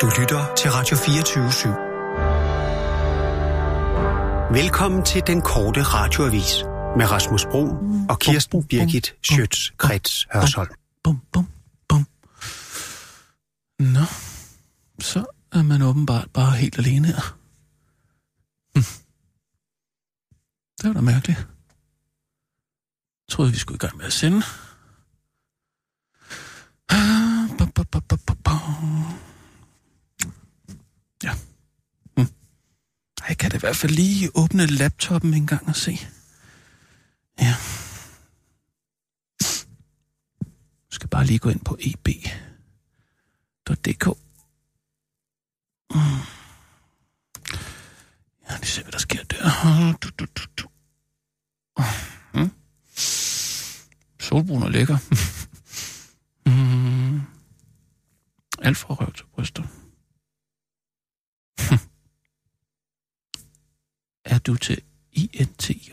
Du lytter til Radio 24 /7. Velkommen til den korte radioavis med Rasmus Bro og Kirsten Birgit Schøtz-Krets Hørsholm. Bum, bum, bum. Nå, så er man åbenbart bare helt alene her. Hm. Det var da mærkeligt. Jeg troede, vi skulle i gang med at sende. Ah, ba, ba, ba, ba, ba. Ja. Hm. Jeg kan da i hvert fald lige åbne laptoppen en gang og se. Ja. Jeg skal bare lige gå ind på eb.dk. Mm. Hm. Ja, lige se, hvad der sker der. Hm, du, du, du, du. Mm. Solbrun og lækker. mm. Alt fra røv til bryster. Er du til INTJ,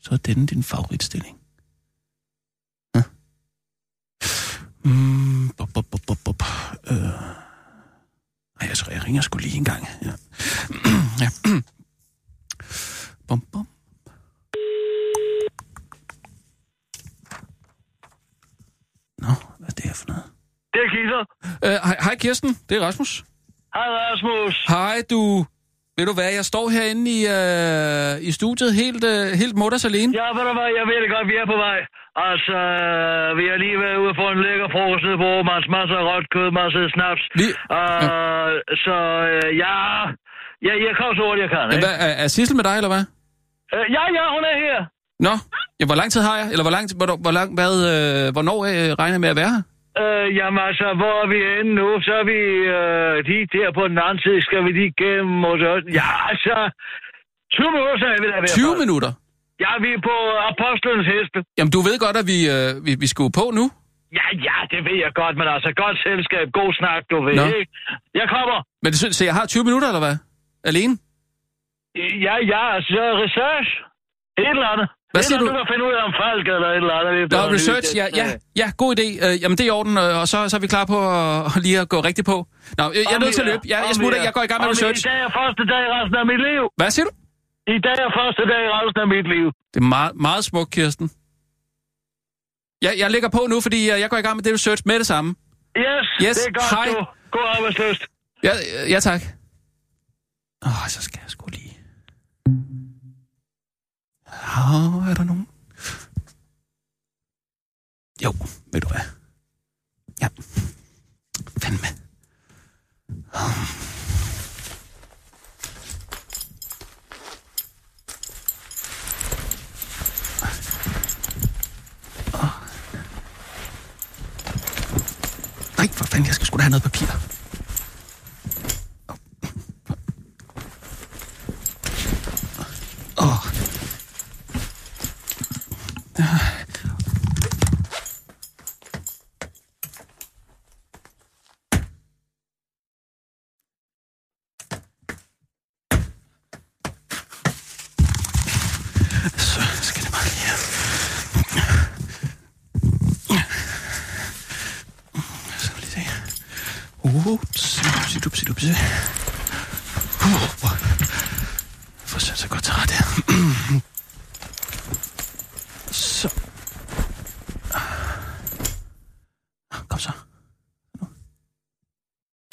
så er denne din favoritstilling. Ja. Mm, bop, bop, bop, bop, bop. Øh. Ej, jeg tror, jeg ringer sgu lige en gang. Ja. ja. bum, bum. Nå, hvad er det her for noget? Det er Kisser. Øh, hej, hej Kirsten, det er Rasmus. Hej Rasmus. Hej du. Ved du hvad, jeg står herinde i, øh, i studiet helt, øh, helt mutters alene. Ja, ved du hvad, jeg ved det godt, vi er på vej. Altså, vi har lige været ude for en lækker frokost nede på Aarhus. Masser af rødt kød, masser af snaps. Lige, Uh, Så uh, ja, ja, jeg kommer så hurtigt jeg kan. ja, Ikke? hvad, er, er Sissel med dig, eller hvad? Uh, ja, ja, hun er her. Nå, ja, hvor lang tid har jeg? Eller hvor lang hvor, hvor lang, hvad, øh, hvornår øh, regner jeg med at være her? Uh, jamen altså, hvor er vi henne nu? Så er vi uh, lige der på den anden side. Skal vi lige gennem og så... Ja, altså... 20 minutter, så er vi der ved. 20 minutter? Ja, vi er på Apostlenes Heste. Jamen, du ved godt, at vi, øh, vi, vi skal på nu. Ja, ja, det ved jeg godt, men altså, godt selskab, god snak, du ved, Nå. ikke? Jeg kommer. Men det, så jeg har 20 minutter, eller hvad? Alene? Ja, ja, altså, research. Et eller andet. Hvad er siger du? Du kan finde ud af om Falk eller et eller andet. Det er Nå, research, ja, det- ja, ja, god idé. Øh, jamen, det er i orden, øh, og så, så er vi klar på at, lige at gå rigtigt på. Nå, øh, jeg er nødt til at løbe. Ja, jeg smutter, er. jeg går i gang med research. I dag er første dag i resten af mit liv. Hvad siger du? I dag er første dag i resten af mit liv. Det er meget, meget smukt, Kirsten. Jeg, jeg lægger på nu, fordi øh, jeg går i gang med det research med det samme. Yes, Yes, det er godt, hej. du. God arbejdsløst. Ja, øh, ja tak. Åh, så skal jeg sgu lige... Åh, er der nogen? Jo, ved du hvad? Ja. Fandme. med. Åh. Nej, for fanden, jeg skal sgu da have noget papir. Åh. Så skal det bare lige her. Så lige se. Ups, dupsi. Uh, jeg får sat sig godt til rette. her. Så. Kom så.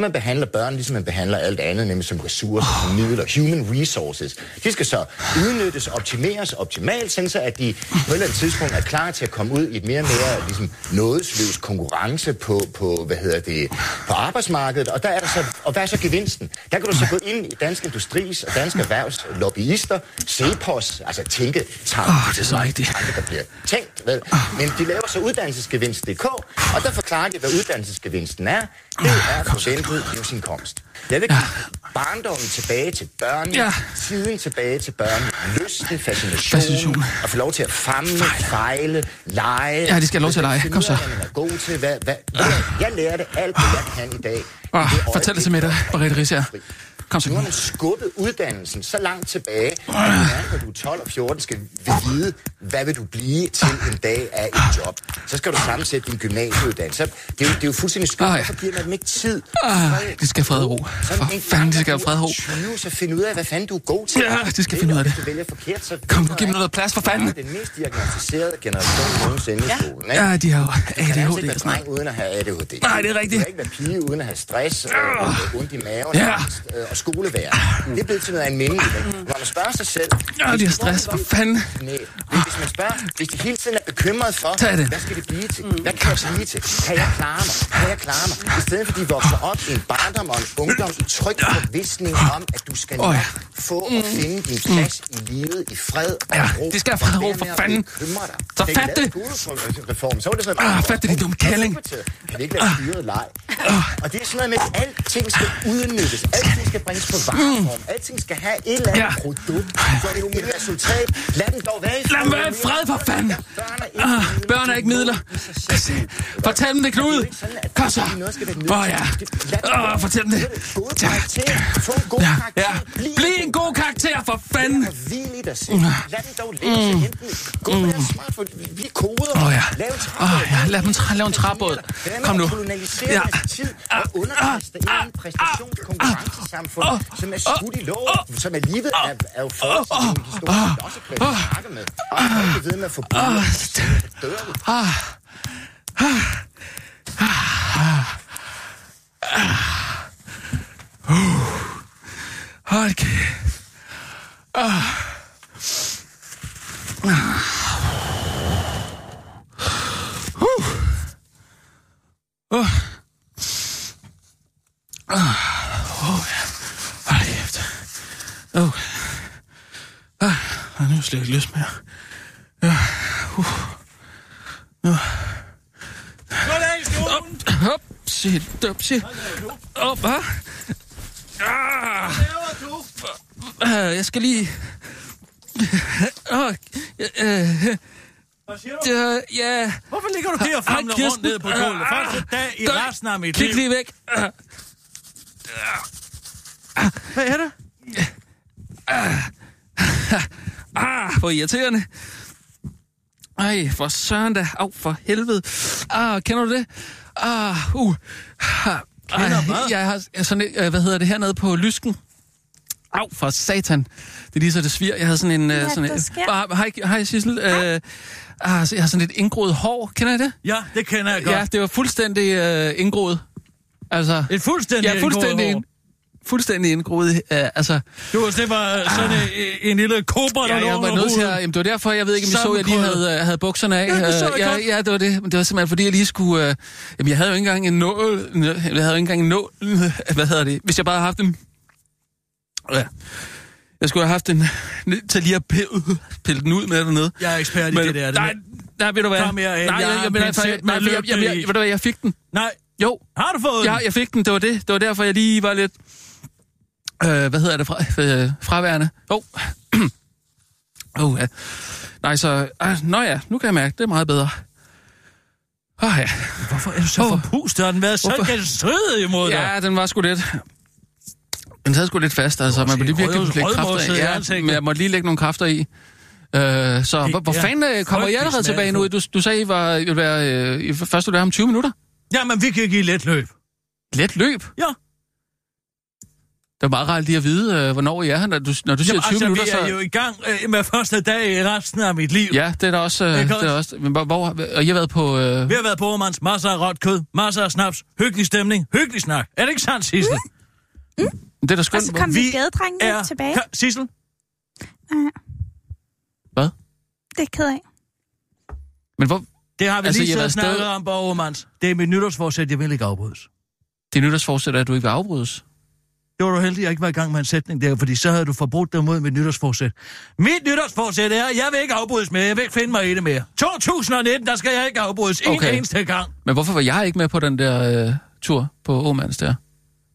Man behandler børn, ligesom man behandler alt andet, nemlig som ressourcer, som midler, human resources. De skal så udnyttes, optimeres optimalt, sådan så at de på et eller andet tidspunkt er klar til at komme ud i et mere og mere ligesom, nådesløs konkurrence på, på, hvad hedder det, på arbejdsmarkedet. Og, der er der så, og hvad er så gevinsten? Der kan du så gå ind i Dansk Industris og Dansk Erhvervs lobbyister, CEPOS, altså tænke, tanke, Åh, det er så rigtigt. der bliver tænkt. Vel? Men de laver så uddannelsesgevinst.dk, og der forklarer de, hvad uddannelsesgevinsten er. Det er forventet livsindkomst. Jeg vil give barndommen tilbage til børn, Ja. tiden tilbage til børn, lysten, fascination, Fascination. og få lov til at famle, fejle, lege. Ja, de skal have lov til at lege. Kom så. hvad er god til. Hvad, hvad, jeg, jeg lærte alt, hvad jeg kan i dag. Oh, det fortæl det til middag, hvor- Ries her. Kom så. Nu har man skubbet uddannelsen så langt tilbage, at du er, når du er 12 og 14 skal vide, hvad vil du blive til en dag af et job. Så skal du sammensætte din gymnasieuddannelse. Det er jo, det er jo fuldstændig skønt. Ah. Hvorfor giver man dem ikke tid? Ah, de skal have fred og ro. For en fanden, gang, de skal have fred og ro. er 20, så find ud af, hvad fanden du er god til. Ja, de skal finde ud af det. Hvis du vælger forkert, så... Kom, nu giv mig noget plads, for fanden. Den mest diagnostiserede generation nogensinde i skolen, ikke? Ja, de har jo Du kan altså ADHD ikke og være dreng uden at have ADHD. Nej, det er rigtigt. Du kan ikke være pige uden at have stress, øh, ondt i maven, Ja. Og skolevær. Det er blevet til noget almindeligt. ikke? Når man spørger sig selv... Ja, hvis de har du- stress. For fanden. Nej, hvis man spørger, hvis de hele tiden er bekymret for, det. hvad skal det blive til? Hvad kan jeg blive til? Kan jeg klare mig? Kan jeg klare mig? I stedet for, at de vokser op i en barndom og en ungdom i tryg forvisning om, at du skal nok få og finde din plads i livet i fred og Ja, ro. de skal fred og ro, for fanden. Så fat det. skolereformen, så var det sådan, Ah, fat det, din dumme kælling. Kan det ikke være styret leg? Og det er sådan noget med, at alting skal udnyttes. Alting skal bringes på vareform. Alting skal have et eller andet Ja. produkt. Så det er et resultat. Lad dem dog være i Lad dem være i fred, for fanden. Ja, børn er ikke Ah, midler. børn er ikke midler. Fortæl dem det, Knud. Kom så. Åh ja. Åh, fortæl dem det. Ja. Ja. Bliv en god karakter, for fanden. Hvil i dig selv. Lad dem dog læse enten. Gå med deres smartphone. Vi koder. Åh, ja. Åh, ja, lad dem lave en træbåd. Kom nu. Ja. deres tid og underkaste ah, præstationskonkurrencesamfund, som er skudt i lov, som alligevel er, er jo forholdt til en historie, som også kvært snakke med. Og er ved med at få bud. Dør vi. Ah. Hold kæft. Ah. Uh. Uh. Ah. Åh, ja. Hold kæft. Åh. Ah, nu er jeg slet ikke lyst mere. Ja. Uh. Nu. Op, hop, shit, op, shit. Op, hvad? Ah. Øh, Jeg skal lige... Åh, øh, Hvad siger du? øh, ja, Hvorfor ligger du her og famler rundt nede på gulvet? Ah, Første dag i resten af mit kig liv. lige væk. Ah, Hvad er det? Ah, hvor irriterende. Ej, for søren da. Au, for helvede. Ah, kender du det? Ah, uh. Ah, Kender ej, hvad? Jeg har sådan et, øh, hvad hedder det, hernede på Lysken. Au, for satan. Det er lige så det svir. Jeg havde sådan en... øh, Hvad sådan en sker? ah, hej, hej Sissel. Øh, ah, så jeg har sådan et indgroet hår. Kender I det? Ja, det kender jeg godt. Ja, det var fuldstændig øh, indgroet. Altså, Et fuldstændig ja, fuldstændig, indgroet fuldstændig indgroet. Øh, altså. Du, det var sådan en, en lille kobra, der Ja, jeg var nødt til at... Jamen, det var derfor, jeg ved ikke, om I så, jeg lige havde, øh, havde bukserne af. Ja, det så Øh, jeg ja, ja, det var det. Men det var simpelthen, fordi jeg lige skulle... Øh, jamen, jeg havde jo ikke engang en nål... Jeg havde jo ikke engang en nål... Hvad hedder det? Hvis jeg bare havde haft en... Ja. Jeg skulle have haft en... Til lige at pille, pille den ud med dernede. Jeg er ekspert i det der. nej, nej, ved du hvad? Kom herhen, nej, jeg jeg, jeg, jeg, jeg, jeg, jeg, fik den. Nej, Jo, har du fået ja, den? jeg fik den. Det var det. Det var derfor, jeg lige var lidt... Øh, hvad hedder det? Fra, øh, fraværende. Jo. Oh. oh, ja. Nej, så... Øh, nå ja, nu kan jeg mærke, det er meget bedre. Åh oh, ja. Hvorfor er du så Åh. forpustet? Har den været så genstridig imod dig? Ja, den var sgu lidt... Den sad sgu lidt fast, altså. Man måtte lige virkelig rød- lægge kræfter i. Ja, men jeg måtte lige lægge nogle kræfter i. Øh, så hvor, hvor ja. fanden øh, kommer I allerede tilbage nu? Du, du sagde, I var, I ville være, øh, først ville være om 20 minutter. Jamen, vi kan give let løb. Let løb. Ja. Det er meget rart lige at vide, øh, hvornår I er her, når du, når du siger Jamen, 20 altså, minutter. vi er så... jo i gang øh, med første dag i resten af mit liv. Ja, det er da også... Øh, Det er er også men hvor, hvor, og I har været på... Øh, Vi har været på Ormans, masser af råt kød, masser af snaps, hyggelig stemning, hyggelig snak. Er det ikke sandt, Sissel? det er da Og skønt. så kom Vi gadedrengene Er... tilbage. Sissel? Hvad? Det er ked af. Men hvor... Det har vi Altså, lige siddet og snakket afsted- om på Ormans. Det er mit nytårsforsæt, jeg vil ikke afbrydes. Det nytårsforsæt er, at du ikke vil afbrydes. Det var du heldig, at jeg ikke var i gang med en sætning der, fordi så havde du forbrudt dig mod mit nytårsforsæt. Mit nytårsforsæt er, at jeg vil ikke afbrydes mere. Jeg vil ikke finde mig i det mere. 2019, der skal jeg ikke afbrydes okay. En eneste gang. Men hvorfor var jeg ikke med på den der øh, tur på Åmands der?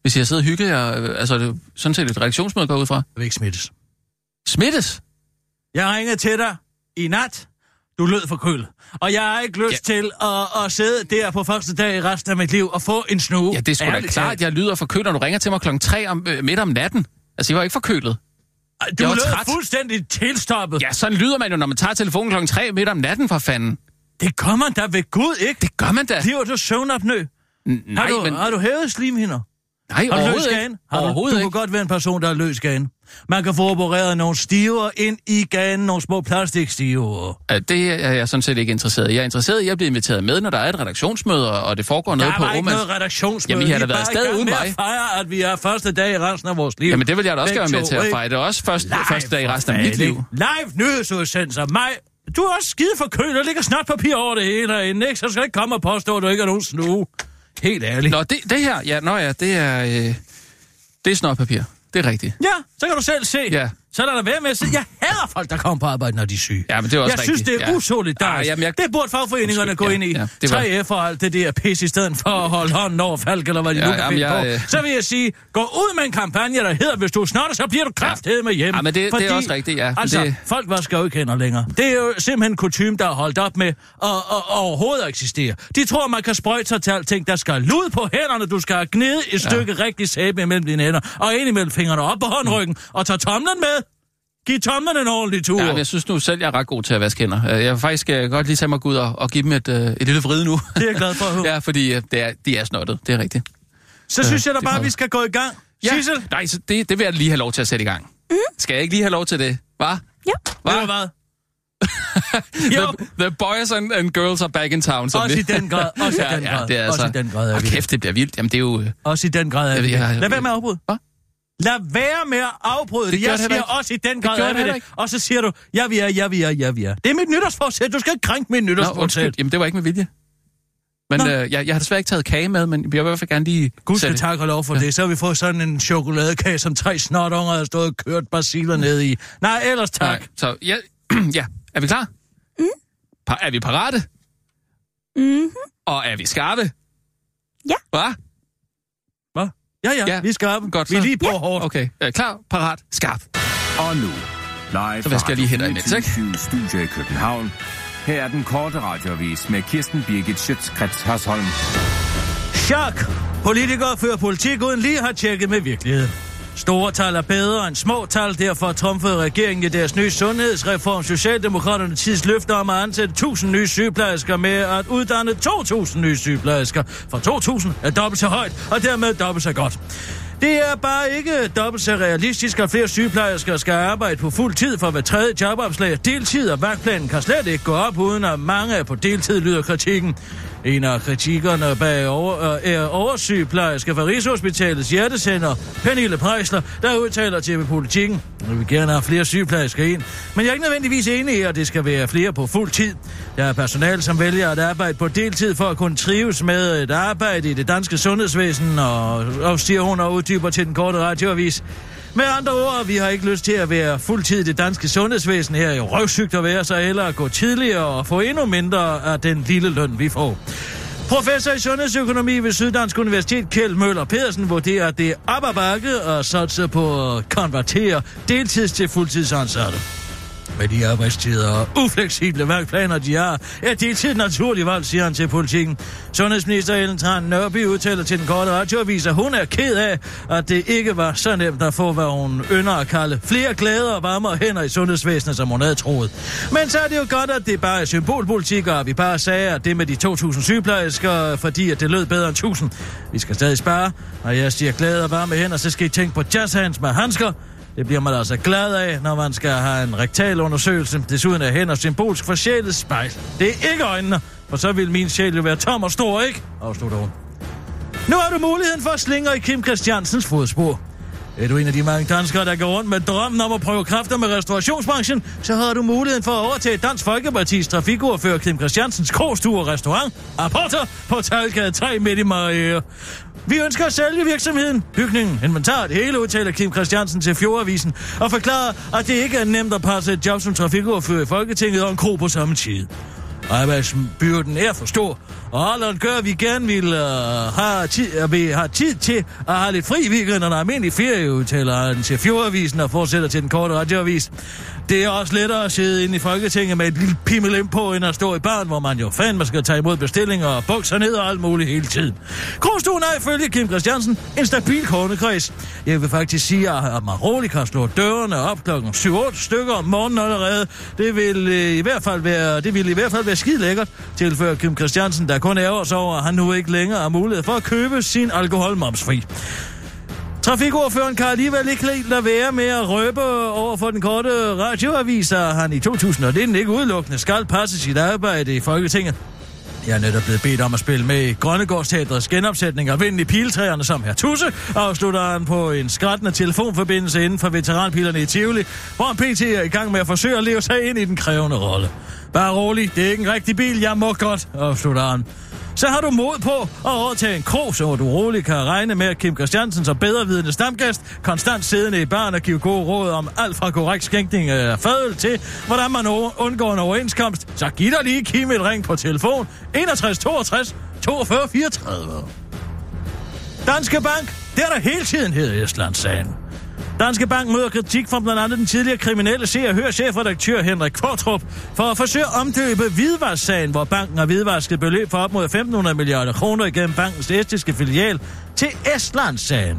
Hvis jeg sidder og hygger jer... Øh, altså, det er sådan set et reaktionsmøde går ud fra. Jeg vil ikke smittes. Smittes? Jeg ringede til dig i nat, Du lød forkølet. Og jeg har ikke lyst Ja. til at, at sidde der på første dag i resten af mit liv og få en snue. Ja, det er sgu da klart, talt. jeg lyder forkølet, når du ringer til mig klokken 3 om, øh, midt om natten. Altså, jeg var ikke forkølet. Du lød træt. fuldstændig tilstoppet. Ja, sådan lyder man jo, når man tager telefonen klokken 3 midt om natten, for fanden. Det gør man da ved Gud, ikke? Det gør man da. Bliver du søvnapnø? N- Har Nej, du, men... har du hævet slimhinder? Nej, Har du overhovedet ikke. Har du, Overhovedet du ikke. kan godt være en person, der har løs ganen. Man kan få opereret nogle stiver ind i ganen, nogle små plastikstiver. Ja, Det er jeg sådan set ikke interesseret i. Jeg er interesseret i at blive inviteret med, når der er et redaktionsmøde, og det foregår noget Der på var ikke Omans. noget redaktionsmøde. Jamen, I har da er været afsted uden mig. fejre, at vi er første dag i resten af vores liv. Jamen, det vil jeg da også Begge gerne være med til at ikke? fejre. Det er også første, første dag i for resten af mit liv. ikke? Live nyhedsudsendelser. Mig. Du er også skide forkølet. Der ligger snotpapir over det hele herinde, ikke? Så skal du ikke komme og påstå, at du ikke har nogen snue. Helt ærligt. Nå, det, det her, ja, nå ja, det er, øh, det er snotpapir. Det er rigtigt. Ja, så kan du selv se. Ja. Så lad der være med at sige, jeg hader folk, der kommer på arbejde, når de er syge. Ja, men det er også jeg rigtigt. synes, det er Ja. usolidarisk. Ah, jamen, jeg- Det burde fagforeningerne Undskyld, gå ja, ind i. ja, det var- 3F og alt det der pis, i stedet for at holde hånden over Falk, eller hvad de Ja, nu kan jamen, jeg, på. øh, Så vil jeg sige, gå ud med en kampagne, der hedder, hvis du snotter, så bliver du kraftedet med hjem. Ja, men det- det er også rigtigt, ja. Altså, det- folk vasker jo ikke hænder længere. Det er jo simpelthen kutume, der er holdt op med at, at, at overhovedet eksistere. De tror, man kan sprøjte sig til alting. Der skal lud på hænderne, du skal have gnedet et stykke rigtig sæbe imellem dine hænder, og ind imellem fingrene op på håndryggen, og tage tomlen med. Giv tomlen en ordentlig tur. Ja, jeg synes nu selv, jeg er ret god til at vaske hænder. Øh, Jeg vil faktisk øh, godt lige tage mig ud og, og give dem et, øh, et lille vrid nu. Det er jeg glad for at høre. ja, fordi øh, det er, de er snottet. Det er rigtigt. Så synes jeg da det bare, vi skal gå i gang. Ja, Sissel, nej, så det, det vil jeg lige have lov til at sætte i gang. Mm. Skal jeg ikke lige have lov til det? Hva? Ja. ved du Hva? hvad? The, the boys and, and girls are back in town. som også vi- i den grad. Også i ja, den ja, grad. det er Også altså... i den grad er Og vi. kæft, det bliver vildt. Jamen, det er jo... øh, Også i den grad er Jeg- vi. jeg- Lad være med at afbryde. Hvad? Lad være med at afbryde det. Det Jeg det siger ikke. også i den Det grad det det. ikke. Og så siger du, ja vi er, ja vi er, ja vi er. Det er mit nytårsforsæt. Du skal ikke krænke mit nytårsforsæt. Jamen, det var ikke med vilje. Men øh, jeg, jeg har desværre ikke taget kage med, men jeg vil i hvert fald gerne lige... Gud skal tak og lov for det. Så har vi fået sådan en chokoladekage, som tre snotunger har stået og kørt basiler ned i. Nej, ellers tak. Nej, så ja, ja. Er vi klar? Mm. Pa- er vi parate? Mm-hmm. Og er vi skarpe? Ja. Hvad? Ja, ja, Ja, vi er skarpe. godt Vi er så. lige på hårdt. Okay, øh, klar, parat, skarp. Og nu, live Så vasker jeg lige fra imens, ikke? 24 Studio i København. Her er den korte radiovis med Kirsten Birgit Schøtzgrads Hasholm. Chok! Politikere fører politik uden lige har tjekket med virkeligheden. Store tal er bedre end små tal, derfor trumfede regeringen i deres nye sundhedsreform Socialdemokraterne tids løfter om at ansætte 1000 nye sygeplejersker med at uddanne 2000 nye sygeplejersker. For 2000 er dobbelt så højt, og dermed dobbelt så godt. Det er bare ikke dobbelt så realistisk, at flere sygeplejersker skal arbejde på fuld tid for hver tredje jobopslag. Deltid og vagtplanen kan slet ikke gå op, uden at mange er på deltid, lyder kritikken. En af kritikerne bag over, øh, er oversygeplejerske fra Rigshospitalets hjertesender, Pernille Preisler, der udtaler til politikken. Jeg vil gerne have flere sygeplejersker ind, men jeg er ikke nødvendigvis enig i, at det skal være flere på fuld tid. Der er personal, som vælger at arbejde på deltid for at kunne trives med et arbejde i det danske sundhedsvæsen, og, og siger hun og uddyber til den korte radioavis. Med andre ord, vi har ikke lyst til at være fuldtid i det danske sundhedsvæsen her. er jo røvsygt at være, så eller at gå tidligere og få endnu mindre af den lille løn, vi får. Professor i sundhedsøkonomi ved Syddansk Universitet, Kjeld Møller Pedersen, vurderer, at det er op ad bakke og satser på at konvertere deltids til fuldtidsansatte. Med de arbejdstider og ufleksible værkplaner, de har, er det til naturlig valg, siger han til politikken. Sundhedsminister Ellen Tran Nørby udtaler til den korte radioavis, at hun er ked af, at det ikke var så nemt at få, hvad hun ynder at kalde flere glæder og varmere hænder i sundhedsvæsenet, som hun havde troet. Men så er det jo godt, at det bare er symbolpolitik, og at vi bare sagde, at det med de 2.000 sygeplejersker, fordi at det lød bedre end 1.000. Vi skal stadig spare. og jeg siger glæder og varme hænder, så skal I tænke på jazzhands med handsker, det bliver man altså glad af, når man skal have en rektal undersøgelse. Desuden er hænder symbolsk for sjælets spejl. Det er ikke øjnene, for så vil min sjæl jo være tom og stor, ikke? Afslutter hun. Nu har du muligheden for at slinge i Kim Christiansens fodspor. Er du en af de mange danskere, der går rundt med drømmen om at prøve kræfter med restaurationsbranchen, så har du muligheden for at overtage Dansk Folkepartis trafikordfører Kim Christiansens krogstue og restaurant, Apporter på Talgade 3 midt i Marie. Vi ønsker at sælge virksomheden, bygningen, inventar, det hele udtaler Kim Christiansen til Fjordavisen og forklarer, at det ikke er nemt at passe et job som trafikordfører i Folketinget og en kro på samme tid. Arbejdsbyrden er for stor, og Allan gør, at vi gerne vil uh, have, ti- at vi har tid til at have lidt fri weekend og en almindelig ferie, udtaler han til Fjordavisen og fortsætter til den korte radioavis. Det er også lettere at sidde inde i Folketinget med et lille pimmelem på, end at stå i barn, hvor man jo fandme skal tage imod bestillinger og bukser ned og alt muligt hele tiden. Krogstuen er ifølge Kim Christiansen en stabil kornekreds. Jeg vil faktisk sige, at man roligt kan slå dørene op klokken 7-8 stykker om morgenen allerede. Det vil, øh, i hvert fald være, det vil i hvert fald være skide lækkert, tilfører Kim Christiansen, der kun ærger sig over, at han nu ikke længere har mulighed for at købe sin alkohol momsfri. Trafikordføreren kan alligevel ikke helt lade være med at røbe over for den korte radioavis, at han i 2019 ikke udelukkende skal passe sit arbejde i Folketinget. Jeg er netop blevet bedt om at spille med i Grønnegårdsteatrets genopsætning af vind i Piltræerne som her Tusse, afslutter han på en skrættende telefonforbindelse inden for veteranpilerne i Tivoli, hvor han pt. er i gang med at forsøge at leve sig ind i den krævende rolle. Bare rolig, det er ikke en rigtig bil, jeg må godt, afslutter han. Så har du mod på at overtage en krog, så du roligt kan regne med, at Kim Christiansen som bedrevidende stamgæst, konstant siddende i barn og give gode råd om alt fra korrekt skænkning af fadel til, hvordan man undgår en overenskomst. Så giv dig lige Kim et ring på telefon 61 62 42 34. Danske Bank, det er der hele tiden hed Estland-sagen. Danske Bank møder kritik fra blandt andet den tidligere kriminelle se og hør chefredaktør Henrik Kvartrup for at forsøge at omdøbe hvidvarssagen, hvor banken har hvidvasket beløb for op mod 1500 milliarder kroner igennem bankens estiske filial til Estlandssagen.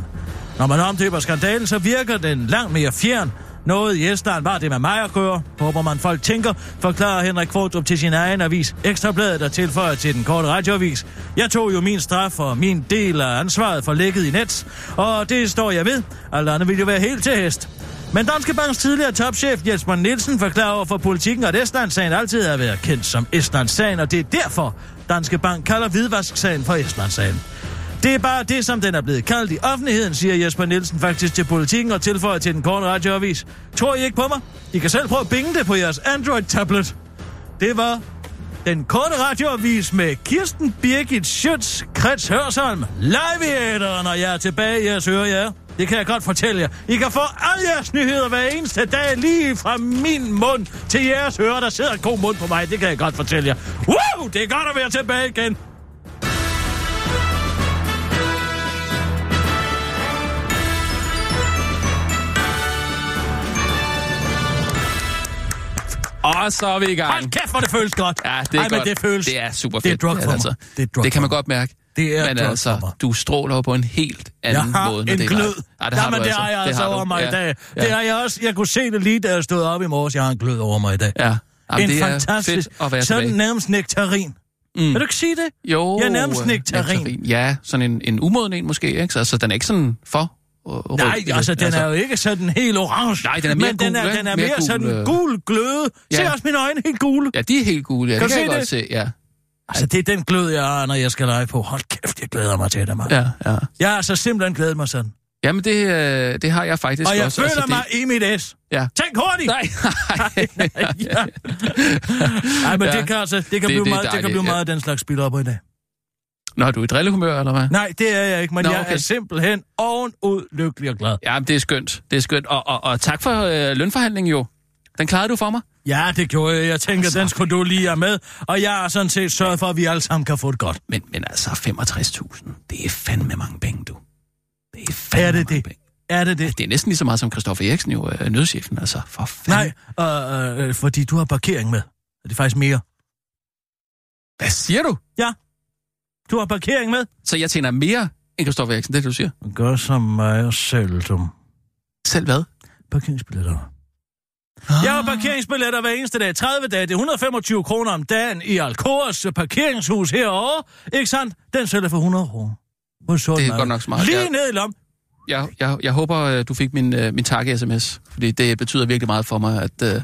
Når man omdøber skandalen, så virker den langt mere fjern. Noget i Estland var det med mig at gøre, håber man folk tænker, forklarer Henrik Kvartrup til sin egen avis Ekstrabladet, der tilføjer til den korte radioavis. Jeg tog jo min straf og min del af ansvaret for lækket i net, og det står jeg ved. Alle andre ville jo være helt til hest. Men Danske Banks tidligere topchef Jesper Nielsen forklarer over for politikken, at Estlandssagen altid har været kendt som Estlandssagen, og det er derfor, Danske Bank kalder hvidvasksagen for Estlandssagen. Det er bare det, som den er blevet kaldt i offentligheden, siger Jesper Nielsen faktisk til politikken og tilføjer til den korte radioavis. Tror I ikke på mig? I kan selv prøve at binge det på jeres Android-tablet. Det var den korte radioavis med Kirsten Birgit Schütz, Krets Hørsholm, live i æderen, og jeg er tilbage i jeres øre, ja. Det kan jeg godt fortælle jer. I kan få alle jeres nyheder hver eneste dag, lige fra min mund til jeres øre. Der sidder en god mund på mig, det kan jeg godt fortælle jer. Woo! Det er godt at være tilbage igen. Og så er vi i gang. Hold kæft, hvor det føles godt. Ja, det er Ej, godt. men det føles... Det er super fedt. Det er drug det, altså. Det er drug det kan man godt mærke. Det er Men altså, du stråler jo på en helt anden Jeg måde. når en det er glød. Ja, det har Jamen, du det altså. har jeg altså har over du. mig ja. i dag. Ja. Det har jeg også. Jeg kunne se det lige, da jeg stod op i morges. Jeg har en glød over mig i dag. Ja. Jamen, en det er fantastisk, fedt at være sådan tilbage. nærmest nektarin. Mm. Vil du ikke sige det? Jo, Jeg er nærmest øh, nektarin. Ja, sådan en, en umoden en måske, ikke? Så altså, den er ikke sådan for rød. Nej, altså, den er jo ikke sådan helt orange. Nej, den er mere men den er, gul, den er Mere mere, gul, sådan øh. gul gløde. Se Ja. også mine øjne helt gule. Ja, de er helt gule, ja. Kan det kan se jeg det? godt se, ja. Altså, det er den glød, jeg har, når jeg skal lege på. Hold kæft, jeg glæder mig til det, mand. Ja, ja. Jeg har altså simpelthen glædet mig sådan. Jamen, det, øh, det har jeg faktisk Og jeg også. føler altså, mig i mit S. Ja. Tænk hurtigt! Nej, ja. Ej, men Ja. det kan, altså, det kan, Det- blive, det meget, det kan dejligt, blive meget af den slags spil op i dag. Nå, er du i drillehumør, eller hvad? Nej, det er jeg ikke, men Nå, jeg okay. er simpelthen ovenud lykkelig og glad. Ja, det er skønt. Det er skønt. Og, og, og tak for øh, lønforhandlingen jo. Den klarede du for mig. Ja, det gjorde jeg. Jeg tænker, Altså, den skulle du lige have med. Og jeg har sådan set sørget for, at vi alle sammen kan få det godt. Men, men altså, 65.000, det er fandme mange penge, du. Det er fandme Er det mange det? penge. Er det det? Det er næsten lige så meget som Christoffer Eriksen jo, øh, nødchefen. Altså, for fanden. Nej, øh, øh, fordi du har parkering med. Det er faktisk mere. Hvad siger du? Ja, du har parkering med. Så jeg tjener mere end Christoffer Eriksen, det er det, du siger? Gør som mig og selv som Selv hvad? parkeringsbilletter. Jeg har parkeringsbilletter hver eneste dag. 30 dage. Det er 125 kroner om dagen i Alcoras parkeringshus herovre. Ikke sandt? Den sælger for 100 kroner. Det er godt nok smart. Lige Jeg- ned i lom. Jeg, jeg, jeg håber, øh, du fik min, øh, min takke-sms, fordi det betyder virkelig meget for mig, at, øh,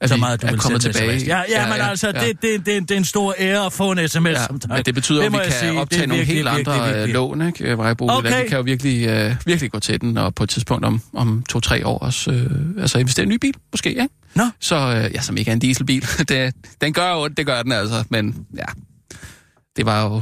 at så vi meget, du er kommet tilbage. Ja, ja, ja, men altså, ja. Det, det, det, det er en stor ære at få en sms Ja, som tak. men det betyder, at må vi kan sige. Det optage nogle virkelig, helt virkelig, andre virkelig. virkelig. lån, ikke? Vejbo, Okay. Vi kan jo virkelig, øh, virkelig gå til den, og på et tidspunkt om, om to-tre år også, øh, altså investere i en ny bil, måske, ikke? Nå. Så, øh, ja, som ikke er en dieselbil. det, den gør ondt, det gør den altså, men ja, det var jo...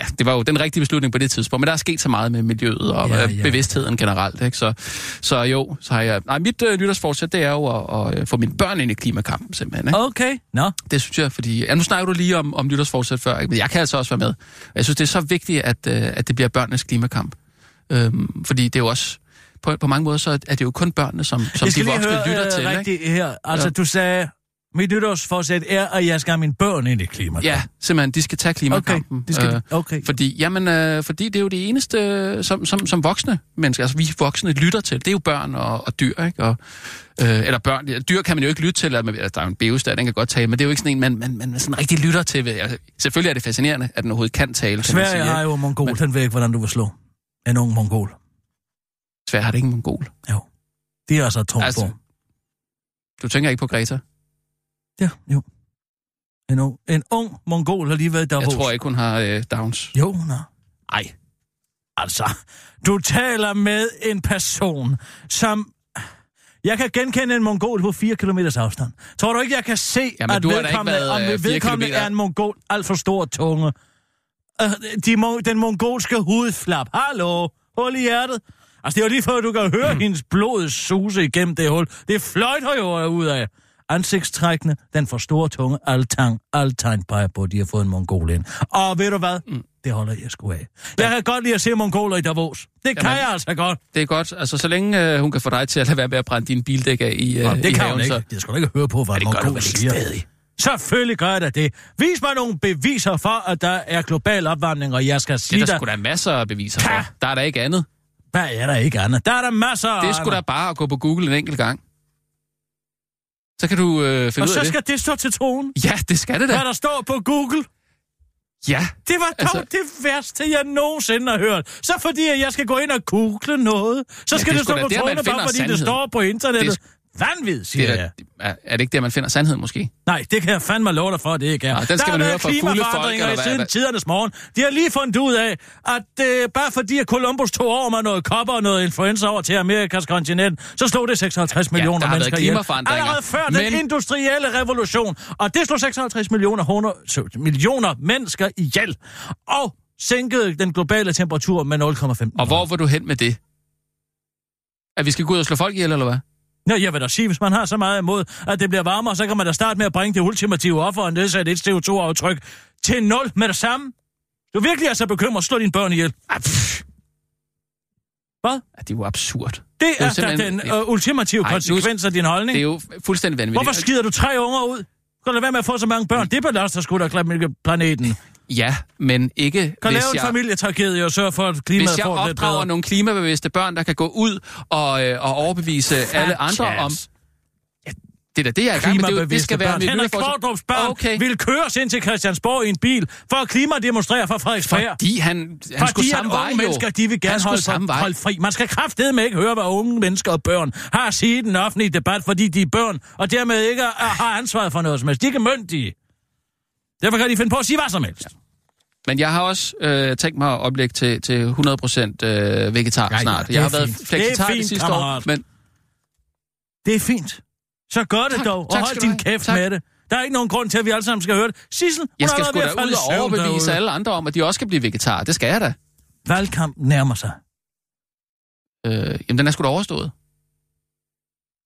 ja, det var jo den rigtige beslutning på det tidspunkt, men der er sket så meget med miljøet og Ja, ja, ja. bevidstheden generelt, ikke? Så, så jo, så har jeg... Nej, mit øh, nytårsforsæt, det er jo at, at, øh, få mine børn ind i klimakampen, simpelthen, ikke? Okay, nå. Det synes jeg, fordi... Ja, nu snakker du lige om, om nytårsforsæt før, ikke? men jeg kan altså også være med. Jeg synes, det er så vigtigt, at, øh, at det bliver børnenes klimakamp. Øhm, fordi det er jo også... På, på mange måder, så er det jo kun børnene, som, som de voksne høre lytter øh, til, ikke? rigtigt her. Altså, Ja. du sagde, mit nytårsforsæt er, at jeg skal have mine børn ind i klimaet. Ja, simpelthen, de skal tage klimakampen. Okay, de skal- Øh, okay. Fordi, jamen, øh, fordi det er jo det eneste, som, som, som voksne mennesker, altså vi voksne lytter til, det er jo børn og, og dyr, ikke? Og, øh, eller børn, dyr kan man jo ikke lytte til, eller, altså, der er en beus der, den kan godt tale, men det er jo ikke sådan en, man, man, man sådan rigtig lytter til. Altså, selvfølgelig er det fascinerende, at den overhovedet kan tale, kan man sige. Sverige har jo mongol, Men- den ved ikke, hvordan du vil slå. En ung mongol. Sverige har det ikke en mongol. Jo. Det er altså et altså, Du tænker ikke på Greta? Ja, jo. En ung, en ung mongol har lige været der. Jeg tror ikke, hun har øh, Downs. Jo, nå. Ej. Altså, du taler med en person, som... Jeg kan genkende en mongol på 4 km afstand. Tror du ikke, jeg kan se, Jamen, at du har vedkommende, været, om øh, vedkommende kilometer. er en mongol alt for stor tunge? Uh, de, den mongolske hudflap. Hallo? Hul i hjertet. Altså, det er jo lige før, du kan høre hendes blod suse igennem det hul. Det fløjter jo ud af. Ansigtstrækkende, den for store tunge, alle tegn peger på, at de har fået en mongol ind. Og ved du hvad? Mm. Det holder jeg sgu af. Jeg kan godt lide at se mongoler i Davos. Det kan Jamen, jeg altså godt. Det er godt, altså så længe øh, hun kan få dig til at lade være med at brænde din bildæk af i, øh, i det kan haven, hun ikke. så... Jeg skal ikke høre på, hvad Ja, en det gør du mongol vel ikke siger. stadig. Selvfølgelig gør jeg da det. Vis mig nogle beviser for, at der er global opvarmning, og jeg skal Det sige er der sgu da masser af beviser for. Der er der ikke andet. hvad er der ikke andet? Der er der masser af Det sgu da bare at gå på Google en enkelt gang. Så kan du øh, finde Og ud så af skal det stå til det. Ja, det skal det da. Hvad der står på Google. Ja. Det var Altså- det værste, jeg nogensinde har hørt. Så fordi at jeg skal gå ind og google noget, så Ja, skal det det, stå på tonen, bare fordi det sandheden. står på internettet. Det Vanvid, Det siger er, jeg. er, er det ikke der, man finder sandhed måske? Nej, det kan jeg fandme love dig for, at det ikke er. Nå, den skal der man høre fra fulde folk, eller i hvad- siden hvad- tidernes morgen. De har lige fundet ud af, at øh, bare fordi at Columbus tog over med noget kopper og noget influenza over til Amerikas kontinent, så slog det 56 millioner der har været mennesker ihjel. Allerede før men- den industrielle revolution. Og det slog 56 millioner, 100, så- millioner mennesker ihjel. Og sænkede den globale temperatur med 0,15 Og hvor vil du hen med det? At vi skal gå ud og slå folk ihjel, eller hvad? Nå, jeg vil da sige, hvis man har så meget imod, at det bliver varmere, så kan man da starte med at bringe det ultimative offer og nedsætte et CO2-aftryk til 0 med det samme. Du virkelig er så bekymret, slå dine børn ihjel. Ah. Hvad? Ja, det er jo absurd. Det er jo er da den øh, ultimative Ej, nu- konsekvens af din holdning. Det er jo fuldstændig vanvittigt. Hvorfor skider du tre unger ud? Skal du lade være med at få så mange børn? Det belaster sgu da planeten. Ja, men ikke Kan hvis lave en jeg... familietragedie og sørge for, at klimaet Hvis jeg får opdrager bedre. nogle klimabevidste børn, der kan gå ud og, øh, og overbevise alle andre om... Ja, det er da det, jeg er i gang med. Det, det skal være børn. mit Henrik. Kvartrups børn Okay. vil køres ind til Christiansborg i en bil for at klimademonstrere for Frederiksberg. Fordi han, han skulle Fordi at samme vej, unge jo. mennesker, de vil gerne skulle holde, samme vej. holde fri. Man skal kraftedeme ikke høre, hvad unge mennesker og børn har at sige i den offentlige debat, fordi de er børn, og dermed ikke har ansvaret for noget som helst. De er ikke myndige. Derfor kan de finde på at sige hvad som helst. Men jeg har også øh, tænkt mig at oplægge til, til 100% øh, vegetar Ja, ja, snart. det jeg har været fint. Det er det fint, sidste kammerat. år, men Det er fint. Så gør det Tak, dog, og tak hold din kæft Tak. med det. Der er ikke nogen grund til, at vi alle sammen skal høre det. Sissel, hun jeg skal sgu da ud og overbevise derude. alle andre om, at de også skal blive vegetar. Det skal jeg da. Valgkampen nærmer sig. Øh, jamen, den er sgu da overstået.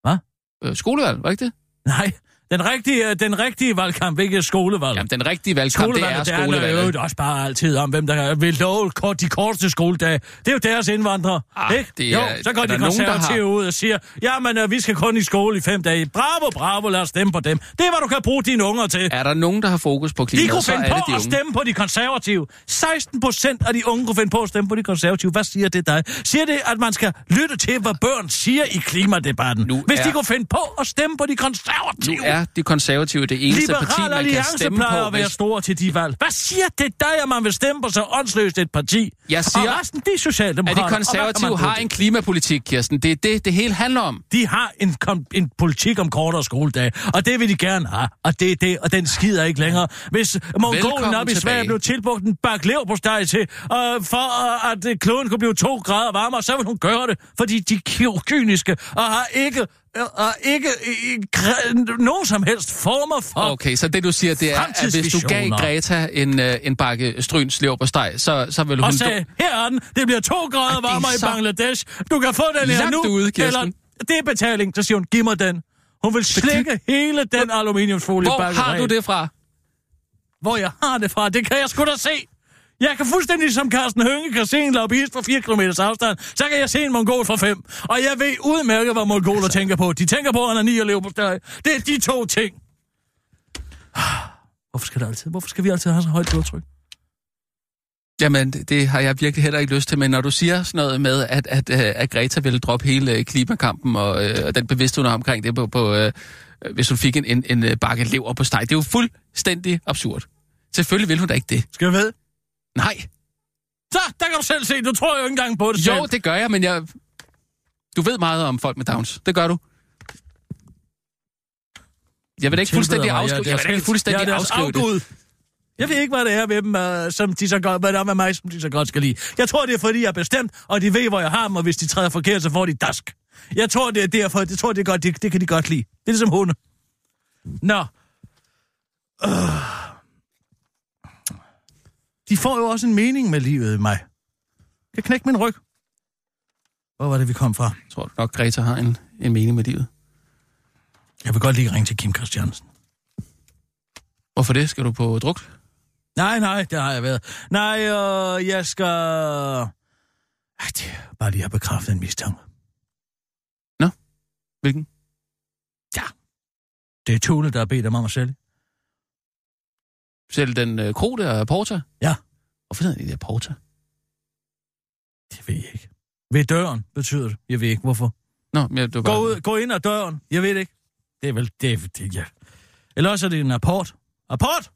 Hvad? Øh, skolevalg, var det ikke det? Nej, den rigtige, den rigtige valgkamp, ikke skolevalg. Jamen, den rigtige valgkamp, det er Skolevalget, det handler jo også bare altid om, hvem der vil love kort, de korteste skoledage. Det er jo deres indvandrere, Ah, ikke? det jo, er- så går er de konservative ud og siger, jamen, øh, vi skal kun i skole i fem dage. Bravo, bravo, lad os stemme på dem. Det er, hvad du kan bruge dine unger til. Er der nogen, der har fokus på De klimaet, kunne så er finde det på de at stemme på de konservative. 16 procent af de unge kunne finde på at stemme på de konservative. Hvad siger det dig? Siger det, at man skal lytte til, hvad børn siger i klimadebatten? Nu Hvis er- de kunne finde på at stemme på de konservative. Er de konservative det eneste parti, Liberal man kan stemme på. at være Hvis... store til de valg. Hvad siger det dig, at man vil stemme på så åndsløst et parti? Jeg siger, og resten, de er At socialdemokrater. de hvad kan konservative har en klimapolitik, Kirsten. Det er det, det hele handler om. De har en, en politik om kortere skoledag, og det vil de gerne have, og det er det, og den skider ikke længere. Hvis mongolen op i Sverige blev tilbudt en bak leverpostej til, øh, for øh, at øh, kloden kunne blive to grader varmere, så vil hun gøre det, fordi de er ky- kyniske og har ikke og ikke gre- nogen som helst former for... Okay, så det du siger, det er, at hvis du gav. Greta en, øh, en bakke stryns lever på steg, så, så vil hun... Og sagde, her er den, det bliver to grader er varmere i så Bangladesh. Du kan få den her nu, Kirsten. eller det er betaling. Så siger hun, giv mig den. Hun vil slikke hele den aluminiumsfolie Hvor har du det fra? Hvor jeg har det fra, det kan jeg sgu da se. Jeg kan fuldstændig som Carsten Hønge kan se en lobbyist fra 4 km afstand, så kan jeg se en mongol fra 5. Og jeg ved udmærket, hvad mongoler altså. tænker på. De tænker på, 9 og lever på steg. Det er de to ting. Hvorfor skal, det altid, hvorfor skal vi altid have så højt blodtryk? Jamen, det, har jeg virkelig heller ikke lyst til, men når du siger sådan noget med, at, at, øh, at Greta ville droppe hele øh, klimakampen og, øh, og den bevidsthed, omkring det på, på øh, hvis hun fik en, en, en øh, bakke lever på steg, det er jo fuldstændig absurd. Selvfølgelig vil hun da ikke det. Skal jeg ved? Nej. Så, der kan du selv se. Du tror jo ikke engang på det Jo, selv. det gør jeg, men jeg... Du ved meget om folk med Downs. Det gør du. Jeg vil ikke fuldstændig afskrive, jeg vil da ikke fuldstændig jeg afskrive det. afgud. Jeg ved ikke, hvad det er ved dem, uh, som de så godt, hvad der er med mig, som de så godt skal lide. Jeg tror, det er, fordi jeg er bestemt, og de ved, hvor jeg har dem, og hvis de træder forkert, så får de dask. Jeg tror, det er derfor, det tror, det, er godt, det, det kan de godt lide. Det er ligesom hunde. Nå. Øh. De får jo også en mening med livet i mig. Jeg kan knække min ryg. Hvor var det, vi kom fra? Jeg tror du nok, Greta har en, en mening med livet. Jeg vil godt lige ringe til Kim Christiansen. Hvorfor det? Skal du på druk? Nej, nej, det har jeg været. Nej, øh, jeg skal... Ej, det er bare lige at bekræfte en mistanke. Hvilken? Det er Tune, der har bedt om at sælge. Selv den øh, kro der, Porta? Ja. Hvorfor hedder det der Porta? Det ved jeg ikke. Ved døren betyder det. Jeg ved ikke, hvorfor. Nå, men det var bare... Gå, ud, gå ind ad døren. Jeg ved det ikke. Det er vel... Det, er- det, ja. Eller også er det en apport. Apport!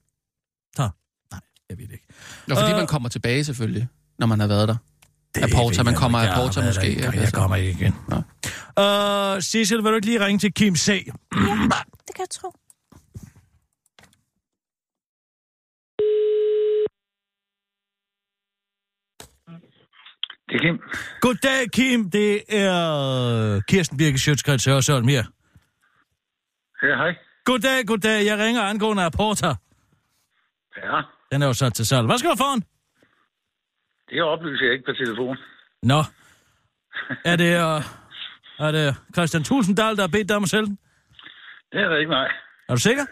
Så. Nej, jeg ved det ikke. Nå, fordi Øh. man kommer tilbage selvfølgelig, når man har været der. Det Apporta, ved man jeg kommer af Jeg været måske, ikke, ja, Jeg altså. kommer ikke igen. Øh, Cecil, vil du ikke lige ringe til Kim C? Det kan jeg tro. Det er Kim. Goddag, Kim. Det er øh, Kirsten Birke Sjøtskrets Hørsholm her. Ja, hej. Goddag, goddag. Jeg ringer angående Apporta. Ja, Den er jo sat til salg. Hvad skal du for en? det oplyser jeg ikke på telefon. Nå. Er det, uh, er det Christian Tulsendal, der har bedt dig om at sælge den? Det er der ikke nej. Er du sikker?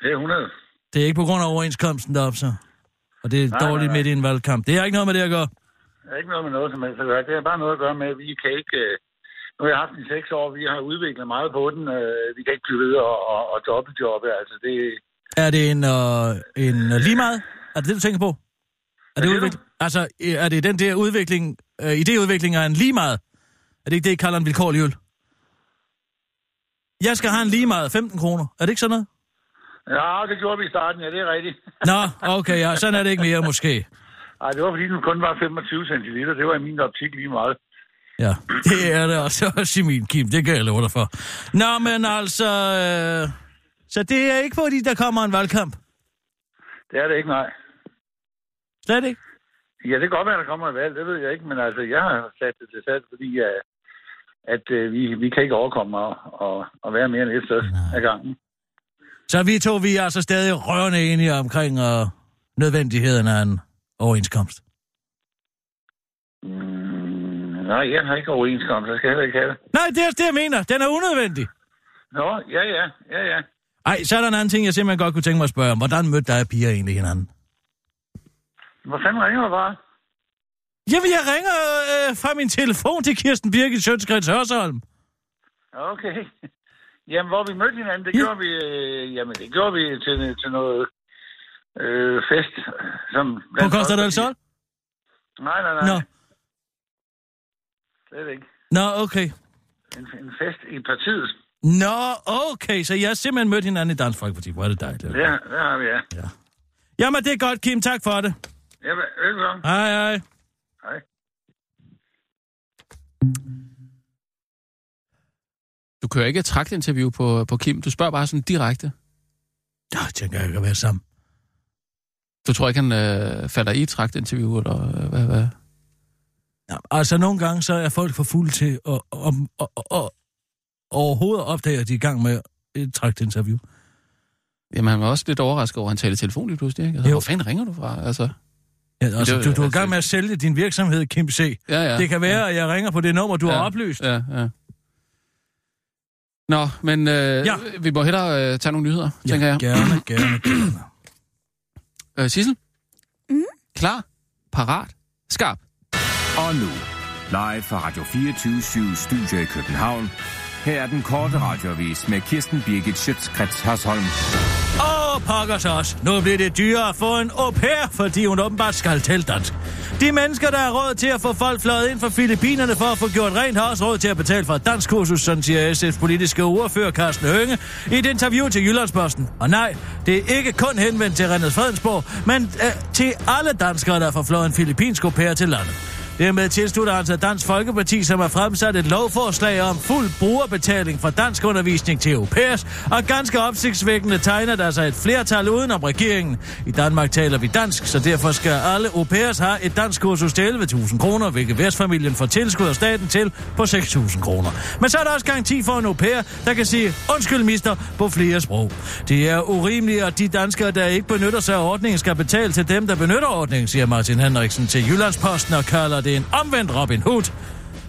Det er 100. Det er ikke på grund af overenskomsten deroppe, så. Og det er Nej, dårligt nej, nej. midt i en valgkamp. Det har ikke noget med det at gøre. Det er ikke noget med noget som helst at gøre. Det er bare noget at gøre med, at vi kan ikke... øh, Nu har jeg haft den i seks år, vi har udviklet meget på den. øh, Vi kan ikke blive ved og, og, og dobbeltjobbe. Altså, det, Er det en, uh, en uh, lige meget? Er det det, du tænker på? Er det udvikling? Altså, øh, er det den der udvikling, uh, idéudvikling af en lige meget? Er det ikke det, I kalder en vilkårlig øl? Jeg skal have en lige meget, 15 kroner. Er det ikke sådan noget? Ja, det gjorde vi i starten, ja, det er rigtigt. Nå, okay, ja, sådan er det ikke mere måske. Ej, det var fordi, den kun var 25 centiliter. Det var i min optik lige meget. Ja, det er det også, også i min Kim, det kan jeg love dig for. Nå, men altså... Øh, så det er ikke fordi, der kommer en valgkamp? Det er det ikke, nej. Slet ikke? Ja, det kan godt være, der kommer et valg, det ved jeg ikke, men altså, jeg har sat det til salg, fordi uh, at uh, vi, vi kan ikke overkomme at, at, at være mere end et sted ad gangen. Så vi to, vi er altså stadig rørende enige omkring uh, nødvendigheden af en overenskomst. Mm, nej, jeg har ikke overenskomst, jeg skal heller ikke have det. Nej, det er det, jeg mener. Den er unødvendig. Nå, ja, ja, ja, ja. Ej, så er der en anden ting, jeg simpelthen godt kunne tænke mig at spørge om. Hvordan mødte dig og piger egentlig hinanden? Hvor fanden ringer du bare? Jamen, jeg ringer øh, fra min telefon til Kirsten Birgit Sjøtskreds Hørsholm. Okay. Jamen, hvor vi mødte hinanden, det Ja. ja. gjorde vi, øh, jamen, det gjorde vi til, til noget øh, fest. Som På Costa del Sol? Nej, nej, nej. Nå, Slet ikke. nå, okay. En, en fest i partiet. Nå, okay, så jeg har simpelthen mødt hinanden i Dansk Folkeparti. Hvor er det dejligt. Det, det har vi, ja. Jamen, det er godt, Kim. Tak for det. ja vel- velkommen. Hej, hej. Hej. Du kører ikke et tragtinterview på, på Kim. Du spørger bare sådan direkte. Ja, jeg tænker, jeg kan være sammen. Du tror ikke, han øh, falder i et tragtinterview, eller øh, hvad, hvad? Ja, altså, nogle gange så er folk for fulde til at, at, at, at, overhovedet opdager, at de er i gang med et trakt interview. Jamen, han var også lidt overrasket over, at han talte telefon lige pludselig, ikke? Altså, Jo. hvor fanden ringer du fra? Altså, Ja, altså, Det du, du er i altså- gang med at sælge din virksomhed, Kim C. ja, ja. Det kan være, at jeg ringer på det nummer, du ja, har oplyst. Ja, ja. Nå, men øh, Ja. vi må hellere øh, tage nogle nyheder, ja, tænker jeg. gerne, gerne, gerne. Øh, Sissel? Mm? Klar? Parat? Skarp? Og nu, live fra Radio 24 Studio i København. Her er den korte radiovis med Kirsten Birgit Schøtzgrads Hasholm. Åh, pokker så også. Nu bliver det dyrere at få en au pair, fordi hun åbenbart skal tale dansk. De mennesker, der har råd til at få folk fløjet ind fra Filippinerne for at få gjort rent, har også råd til at betale for et dansk kursus, sådan siger SF's politiske ordfører Carsten Hønge i et interview til Jyllandsposten. Og nej, det er ikke kun henvendt til Rennes Fredensborg, men øh, til alle danskere, der får fløjet en filippinsk au pair til landet. Dermed tilslutter han sig Dansk Folkeparti, som har fremsat et lovforslag om fuld brugerbetaling for dansk undervisning til europæers, og ganske opsigtsvækkende tegner der sig et flertal udenom regeringen. I Danmark taler vi dansk, så derfor skal alle europæers have et dansk kursus til 11.000 kroner, hvilket værtsfamilien får tilskud af staten til på 6.000 kroner. Men så er der også garanti for en europæer, der kan sige undskyld mister på flere sprog. Det er urimeligt, at de danskere, der ikke benytter sig af ordningen, skal betale til dem, der benytter ordningen, siger Martin Henriksen til Jyllandsposten og kalder det en omvendt Robin Hood.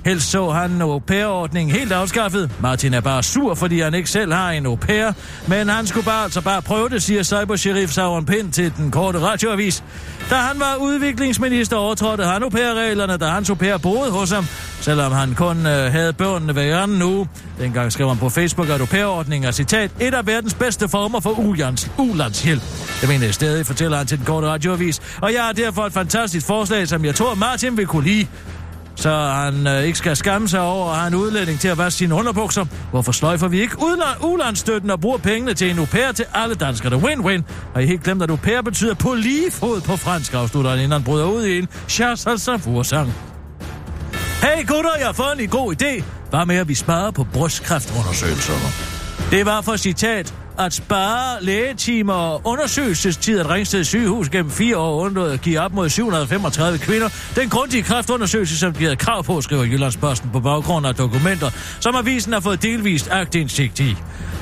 Helst så han en au pair-ordning helt afskaffet. Martin er bare sur, fordi han ikke selv har en au pair. Men han skulle bare altså bare prøve det, siger cybersheriff Sauron Pind til den korte radioavis. Da han var udviklingsminister, overtrådte han au pair-reglerne, da hans au pair boede hos ham. Selvom han kun øh, havde børnene ved hjørnen nu. Dengang skrev han på Facebook, at au pair-ordningen er citat, et af verdens bedste former for ulands, ulandshjælp. Det mener jeg stadig, fortæller han til den korte radioavis. Og jeg har derfor et fantastisk forslag, som jeg tror, Martin vil kunne lide så han øh, ikke skal skamme sig over at have en udlænding til at vaske sine underbukser. Hvorfor sløjfer vi ikke udla- ulandsstøtten og bruger pengene til en au pair til alle danskere? Win-win. Har I helt glemt, at au pair betyder på lige fod på fransk, afslutter han, inden han bryder ud i en chasse-sang. Hey gutter, jeg har fået en god idé. Hvad med, at vi sparer på brystkræftundersøgelser? Det var for citat at spare lægetimer og undersøgelsestid at Ringsted sygehus gennem fire år undlod at give op mod 735 kvinder. Den grundige kræftundersøgelse, som de havde krav på, skriver Jyllandsposten på baggrund af dokumenter, som avisen har fået delvist agtindsigt i.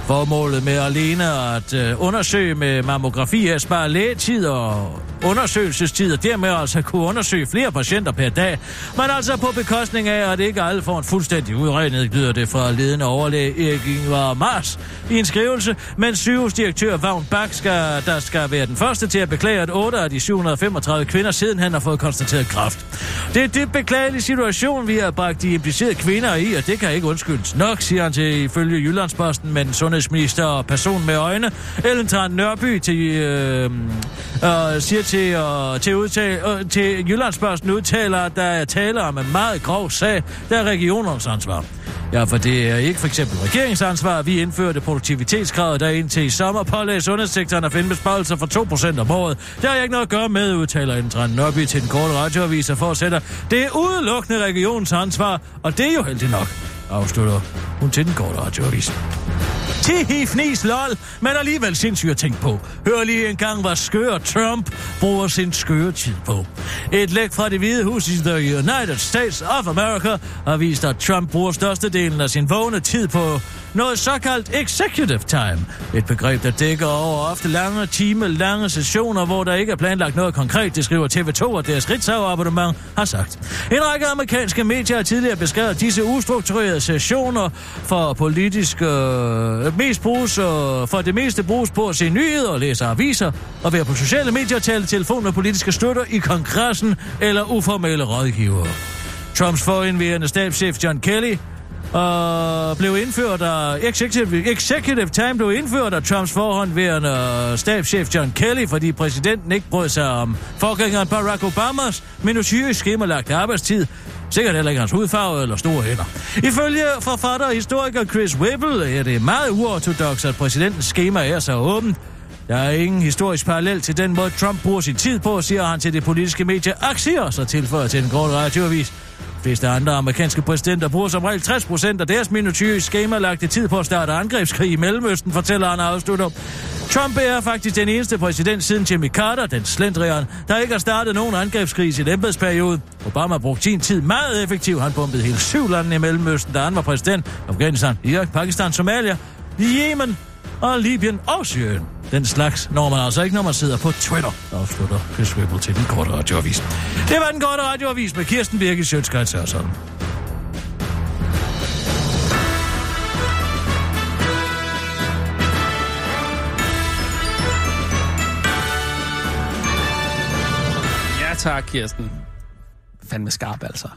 Formålet med alene at øh, undersøge med mammografi er at spare lægetid og undersøgelsestid, og dermed altså kunne undersøge flere patienter per dag. Men altså på bekostning af, at ikke alle får en fuldstændig udregnet, lyder det fra ledende overlæge Erik Ingvar Mars i en skrivelse, men sygehusdirektør Vagn Bak skal, der skal være den første til at beklage, at 8 af de 735 kvinder sidenhen har fået konstateret kræft. Det er det beklagelige situation, vi har bragt de implicerede kvinder i, og det kan ikke undskyldes nok, siger han til ifølge Jyllandsposten, men sundhedsminister og person med øjne, Ellen Tran Nørby, til, øh, øh, siger til, øh, til, udtale, øh, til Jyllandsposten udtaler, at der er tale om en meget grov sag, der er regionernes ansvar. Ja, for det er ikke for eksempel regeringsansvar. Vi indførte produktivitetskravet, der indtil i sommer pålagde sundhedssektoren at finde besparelser for 2% om året. Det har jeg ikke noget at gøre med, udtaler Indtræn Nørby til den korte radioavis og fortsætter. Det er udelukkende regionens ansvar, og det er jo heldigt nok, afslutter hun til den korte radioavis. Tihi, fnis, lol, men alligevel sindssygt at tænke på. Hør lige en gang, hvad skør Trump bruger sin skøre tid på. Et læk fra det hvide hus i The United States of America har vist, at Trump bruger størstedelen af sin vågne tid på noget såkaldt executive time. Et begreb, der dækker over ofte lange, time lange sessioner, hvor der ikke er planlagt noget konkret, det skriver TV2 og deres Ritzau-abonnement har sagt. En række amerikanske medier har tidligere beskrevet disse ustrukturerede sessioner for politisk øh, mest bruges, øh, for det meste bruges på at se nyheder og læse aviser, og være på sociale medier, tale telefon med politiske støtter i kongressen eller uformelle rådgivere. Trumps forindværende stabschef John Kelly og blev indført af executive, executive Time blev indført af Trumps forhåndværende øh, stabschef John Kelly, fordi præsidenten ikke brød sig om forgængeren Barack Obamas minutiøs skemalagt arbejdstid, Sikkert heller ikke hans hudfarve eller store hænder. Ifølge forfatter og historiker Chris Whipple er det meget uortodox, at præsidentens schema er så åbent. Der er ingen historisk parallel til den måde, Trump bruger sin tid på, siger han til det politiske medie Axios og tilføjer til en kort radioavis fleste andre amerikanske præsidenter bruger som regel 60 procent af deres minutiøse skemalagte tid på at starte angrebskrig i Mellemøsten, fortæller han afslutter. Trump er faktisk den eneste præsident siden Jimmy Carter, den slendrian, der ikke har startet nogen angrebskrig i sin embedsperiode. Obama brugte sin tid meget effektivt. Han bombede hele syv lande i Mellemøsten, da han var præsident. Afghanistan, Irak, Pakistan, Somalia, Yemen og Libyen og Syrien. Den slags når man altså ikke, når man sidder på Twitter, afslutter Chris Whipple til den korte radioavis. Det var den korte radioavis med Kirsten Birke, Sjøtskrets og sådan. Ja tak, Kirsten. Fandme skarp, altså.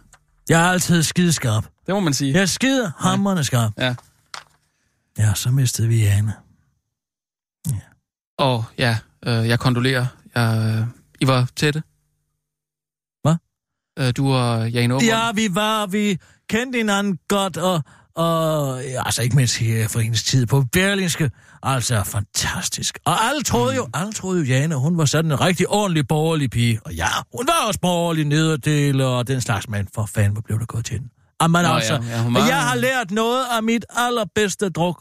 Jeg er altid skideskarp. Det må man sige. Jeg er skide hammerne skarp. Ja. Ja, så mistede vi Jane. Og ja, øh, jeg kondolerer. Jeg, øh, I var tætte. Hvad? Øh, du og Jane Aumund. Ja, vi var, vi kendte hinanden godt, og, og altså ikke mindst her for hendes tid på Berlingske. Altså fantastisk. Og alle troede jo, alle troede jo, Jane, hun var sådan en rigtig ordentlig borgerlig pige. Og ja, hun var også borgerlig nederdel og den slags mand. For fanden, hvor blev der gået til den? Jamen Nå, altså, ja, ja, var- jeg har lært noget af mit allerbedste druk.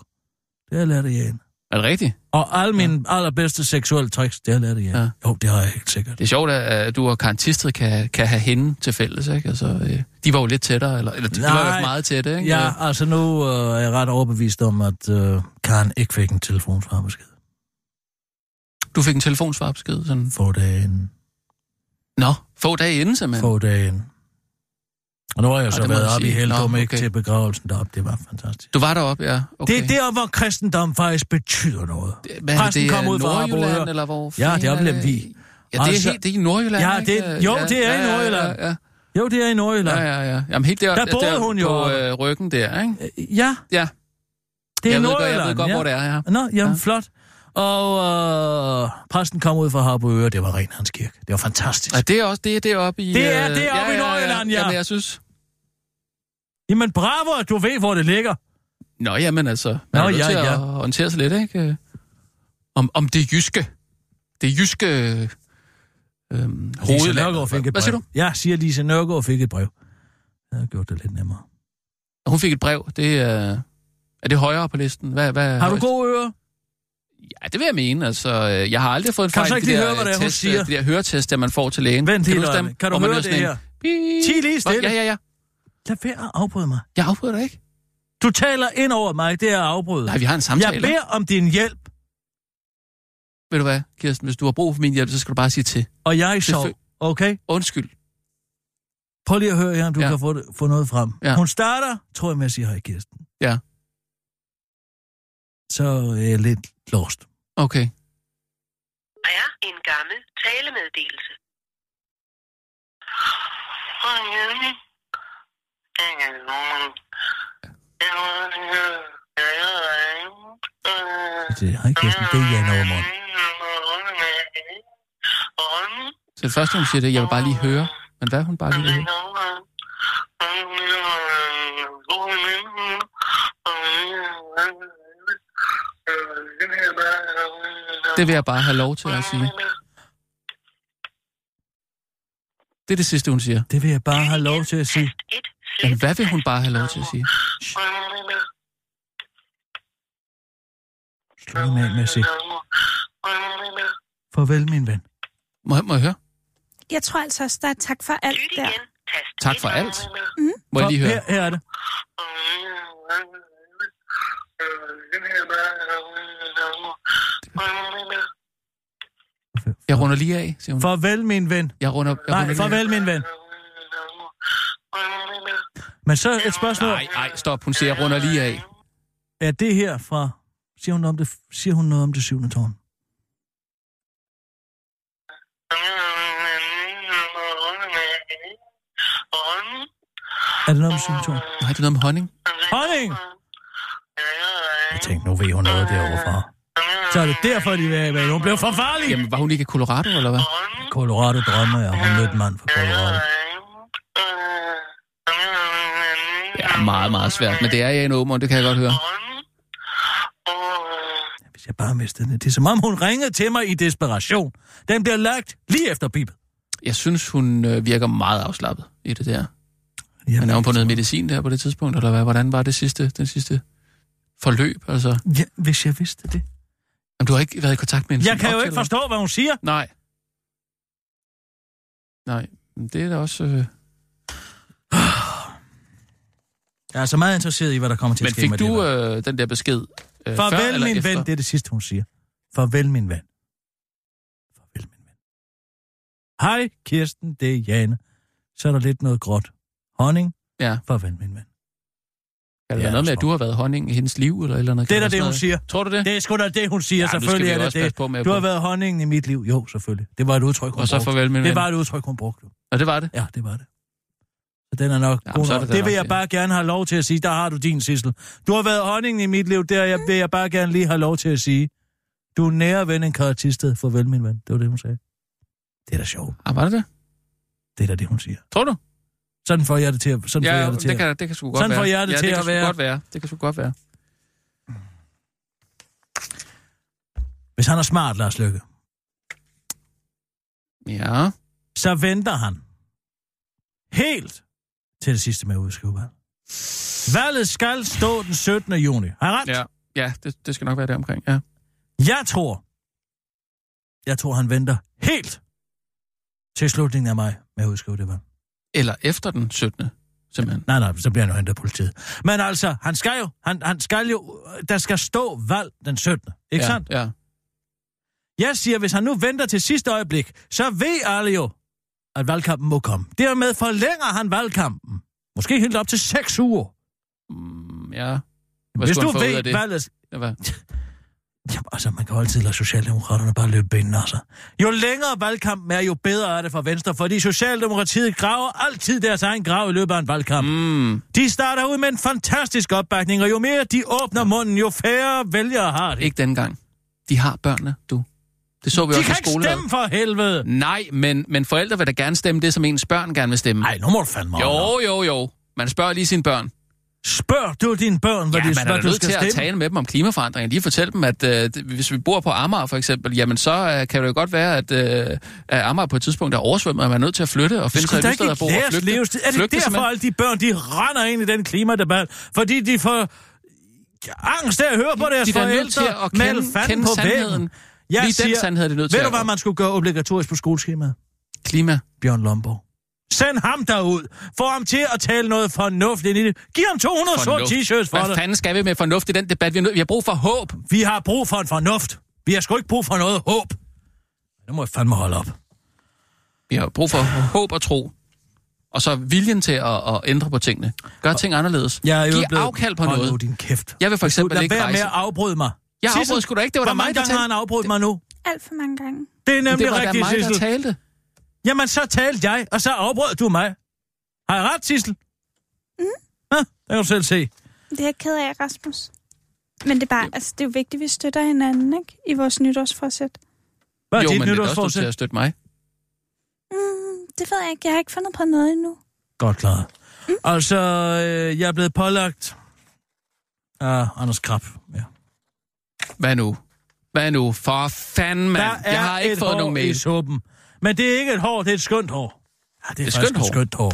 Det har jeg lært af Jane. Er det rigtigt? Og alle mine ja. allerbedste seksuelle tricks, det har jeg lært. Ja. Ja. Jo, det har jeg helt sikkert. Det er sjovt, at du og Karen Tisted kan, kan have hende til fælles, ikke? Altså, øh, de var jo lidt tættere, eller, eller de var Nej. jo meget tætte, ikke? Ja, altså nu øh, er jeg ret overbevist om, at øh, Karen ikke fik en telefonsvarbesked. Du fik en telefonsvarbesked, sådan... Få dage inden. Nå, få dage inden, simpelthen. Få dage inden. Og nu har jeg så må været oppe i. Heldum, Nå, ikke okay. til begravelsen deroppe. Det var fantastisk. Du var deroppe, ja. Okay. Det er der, hvor kristendom faktisk betyder noget. Hvad det, Præsten det kom ud fra Nordjylland, eller hvor? Ja, det er fanden oppe i Lemvig. Ja, det er, Altså- helt, det er i Nordjylland, Ja, ikke? det- jo, det er i Nordjylland. Ja, ja, Jo, det er i Nordjylland. ja, ja, ja. Jamen, helt der, Der boede der hun jo på øh, ryggen der, ikke? Ja, Ja, det er jeg, ved, godt- Nordjylland. jeg ved godt, ja. hvor det er, ja. Nå, jamen, Ja. ja. flot. Og øh, præsten kom ud fra Harboøre, det var ren hans kirke. Det var fantastisk. Ja, det er også det er deroppe i... Det er øh, deroppe i Nordjylland, ja. Jamen, jeg synes... Jamen bravo, at du ved, hvor det ligger. Nå, jamen altså, man Nå, er nødt ja, til ja. at orientere sig lidt, ikke? Om, om det jyske. Det jyske... Øhm, Lise hoved. Nørgaard fik et brev. Hvad siger du? Ja, siger Lise Nørgaard fik et brev. Det havde gjort det lidt nemmere. Hun fik et brev. Det er... Er det højere på listen? Hvad, hvad er Har du højst? gode ører? Ja, det vil jeg mene. Altså, øh, jeg har aldrig fået en Kan du fejl så i ikke lige høre, hvad det er, øh, hun test, siger? De der høretest, der man får til lægen. Vent kan du, øjeblik. Kan du høre det her? Ti lige stille. Ja, ja, ja. Lad være at afbryde mig. Jeg afbryder dig ikke. Du taler ind over mig, det er at afbryde. Nej, vi har en samtale. Jeg beder om din hjælp, Ved du hvad, Kirsten? Hvis du har brug for min hjælp, så skal du bare sige til. og jeg sov. Okay? Undskyld. Prøv lige at høre her, om du ja. kan få, det, få noget frem. Ja. Hun starter, tror jeg, med at sige hej, Kirsten. Ja. Så er jeg lidt lost. Okay. er en gammel talemeddelelse. Det er hej, Kirsten. Det er Jan Overmund. Så det første, hun siger, det jeg vil bare lige høre. Men hvad er hun bare lige høre? Det vil jeg bare have lov til at sige. Det er det sidste, hun siger. Det vil jeg bare have lov til at sige. Men hvad vil hun bare have lov til at sige? Slå lige med, af med at sige. Farvel, min ven. Må, jeg- må jeg høre? Jeg tror altså også, der er tak for alt der. Tak for alt. Må jeg lige høre? Her, her er det. Jeg runder lige af, siger hun. Farvel, min ven. Jeg runder, jeg runder Nej, af. farvel, min ven. Men så et spørgsmål. Nej, nej, stop. Hun siger, jeg runder lige af. Er det her fra... Siger hun, om det, siger hun noget om det syvende tårn? Er det noget om syvende tårn? Nej, det er noget med honning. Honning! Jeg tænkte, nu ved hun noget derovre fra. Så er det derfor, de vil være Hun blev for farlig. Jamen, var hun ikke i Colorado, eller hvad? Colorado drømmer jeg. Hun mødte en mand fra Colorado. Ja, meget, meget svært. Men det er Jan Aumund, det kan jeg godt høre. Hvis jeg bare mistede det. Det er som om, hun ringede til mig i desperation. Den bliver lagt lige efter pipet. Jeg synes, hun øh, virker meget afslappet i det der. Jamen, Men er hun på noget medicin der på det tidspunkt, eller hvad? Hvordan var det sidste, den sidste forløb? Altså, Ja, hvis jeg vidste det. Jamen, du har ikke været i kontakt med hende? Jeg kan jo op ikke forstå, hvad hun siger. Nej. Nej, men det er da også... Øh... Jeg er så meget interesseret i, hvad der kommer til Men at ske fik med det. du her. øh, den der besked øh, før Farvel, eller min efter? ven. Det er det sidste, hun siger. Farvel, min ven. Farvel, min ven. Hej, Kirsten, det er Jane. Så er der lidt noget gråt. Honning. Ja. Farvel, min ven. Kan det Ja, noget med, at du har været honning i hendes liv, eller, eller noget? Det er da det, hun siger. Tror du det? Det er sgu da det, hun siger. Ja, selvfølgelig er det det. på med Du har været honningen i mit liv. Jo, selvfølgelig. Det var et udtryk, hun Og så farvel, min Det var et udtryk, hun brugte. Og det var det? Ja, det var det. Så den er nok Jamen, god så nok. det Det vil nok jeg bare gerne have lov til at sige. Der har du din, Sissel. Du har været honningen i mit liv. Der jeg- vil jeg bare gerne lige have lov til at sige. Du er nære ven en karatisted. Farvel, min ven. Det var det, hun sagde. Det er da sjovt. Ah, var det det? Det er da det, hun siger. Tror du? Sådan får jeg det til at... Sådan får Ja, jeg det til det at... kan, det kan sgu godt Sådan være. får jeg det ja, til det at kan sgu være. godt være. Det kan sgu godt være. Hvis han er smart, Lars Lykke, Ja. så venter han helt til det sidste med at udskrive valg. Valget skal stå den 17. juni. Har jeg ret? Ja, ja det, det skal nok være der omkring, ja. Jeg tror, jeg tror, han venter helt til slutningen af maj med at udskrive det valg. Eller efter den 17. Simpelthen. Nej, nej, så bliver han jo hentet af politiet. Men altså, han skal jo, han, han skal jo, der skal stå valg den 17. Ikke ja, sandt? Ja. Jeg siger, hvis han nu venter til sidste øjeblik, så ved alle jo, at valgkampen må komme. Dermed forlænger han valgkampen. Måske helt op til seks uger. Mm, ja. Hvad Hvis du ved valget... Ja, hvad? Jamen, altså, man kan jo altid lade Socialdemokraterne bare løbe benene, altså. Jo længere valgkampen er, jo bedre er det for Venstre, fordi Socialdemokratiet graver altid deres egen grav i løbet af en valgkamp. Mm, De starter ud med en fantastisk opbakning, og jo mere de åbner munden, jo færre vælgere har det. ikke dengang. De har børnene, du. Det så vi De også kan i ikke skolevalget. stemme for helvede. Nej, men, men forældre vil da gerne stemme det, som ens børn gerne vil stemme. Nej, nu må du fandme. Jo, jo, jo. Man spørger lige sine børn. Spørg du dine børn, hvad, Ja, de, man er da du nødt til at stemme. tale med dem om klimaforandringer. Lige fortælle dem, at øh, det- hvis vi bor på Amager for eksempel, jamen så øh, kan det jo godt være, at, øh, at Amager på et tidspunkt er oversvømmet, og man er nødt til at flytte og finde sig et sted at bo og flygte. Er det flygte derfor, simpelthen. alle de børn, de render ind i den klimadebat? Fordi de får angst af at høre på deres de er da forældre nødt til at kende, fanden kende på sandheden. væggen. Jeg Lige siger, den sandhed er det nødt til ved du, at- hvad man skulle gøre obligatorisk på skoleskemaet? Klima. Bjørn Lomborg. Send ham derud. Få ham til at tale noget fornuftigt ind i det. Giv ham 200 sorte Fornuft. t-shirts for Hvad det. fanden skal vi med fornuft i den debat? Vi, er nødt- vi har brug for håb. Vi har brug for en fornuft. Vi har sgu ikke brug for noget håb. Nu må jeg fandme holde op. Vi har brug for håb og tro. Og så viljen til at, at ændre på tingene. Gør ting anderledes. Jeg er jo Giv blevet... afkald på Hold noget. nu din kæft. Jeg vil for eksempel Lad ikke være med rejse. at afbryde mig. Jeg Sissel, afbrød sgu da ikke. Det var Hvor mig, mange der gange har han afbrudt mig nu? Alt for mange gange. Det er nemlig Det var rigtigt, mig, der Sissel. talte. Jamen, så talte jeg, og så afbrød du mig. Har jeg ret, Sissel? Mm. Ja, det kan du selv se. Det er jeg ked af, Rasmus. Men det er bare, altså, det er jo vigtigt, at vi støtter hinanden, ikke? I vores nytårsforsæt. Hvad er Jo, dit men det er også nytårsforsæt? til at støtte mig. Mm, det ved jeg ikke. Jeg har ikke fundet på noget endnu. Godt klaret. Mm. Altså, øh, jeg er blevet pålagt af Anders Krab. Ja. Hvad nu? Hvad nu? For fanden, mand. Der er Jeg har ikke et fået hår nogen i mail. suppen. Men det er ikke et hår, det er et skønt hår. Ja, det er, Et faktisk skønt hår? skønt hår.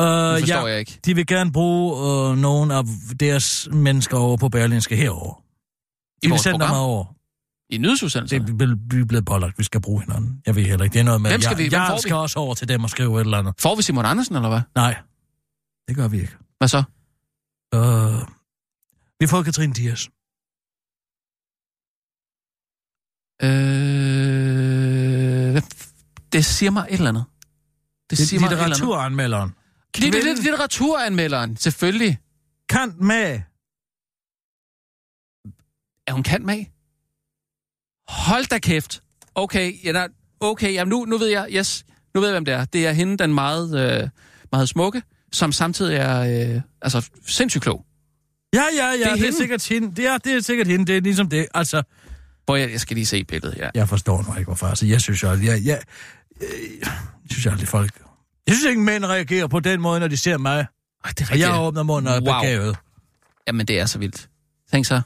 Uh, Det forstår jeg ikke. De vil gerne bruge uh, nogle af deres mennesker over på Berlinske herover. I De vil sende dem program? over. I nyhedsudsendelserne? Det er vi er blevet pålagt, vi skal bruge hinanden. Jeg ved heller ikke, det er noget med, Hvem skal jeg, vi- hvem jeg får vi? skal også over til dem og skrive et eller andet. Får vi Simon Andersen, eller hvad? Nej, det gør vi ikke. Hvad så? Uh, vi får Katrine Dias. Øh, det siger mig et eller andet. Det, Det siger mig et eller andet. litteraturanmelderen. Litteraturanmelderen, selvfølgelig. Kant med. Er hun kan med? Hold da kæft. Okay, ja, der, okay jamen nu, nu ved jeg, yes, nu ved jeg, hvem det er. Det er hende, den meget, øh, meget smukke, som samtidig er øh, altså, sindssygt klog. Ja, ja, ja, Det er det er sikkert hende. Det er, det er sikkert hende, det er ligesom det. Altså, Hvor jeg, jeg skal lige se billedet, ja. jeg forstår nu ikke, hvorfor. Altså, jeg synes jo aldrig, jeg, jeg, jeg, jeg synes aldrig, folk... Jeg synes ikke, mænd reagerer på den måde, når de ser mig. Ej, det er Og jeg åbner munden og er Wow. begavet. Jamen, det er så vildt. Tænk så.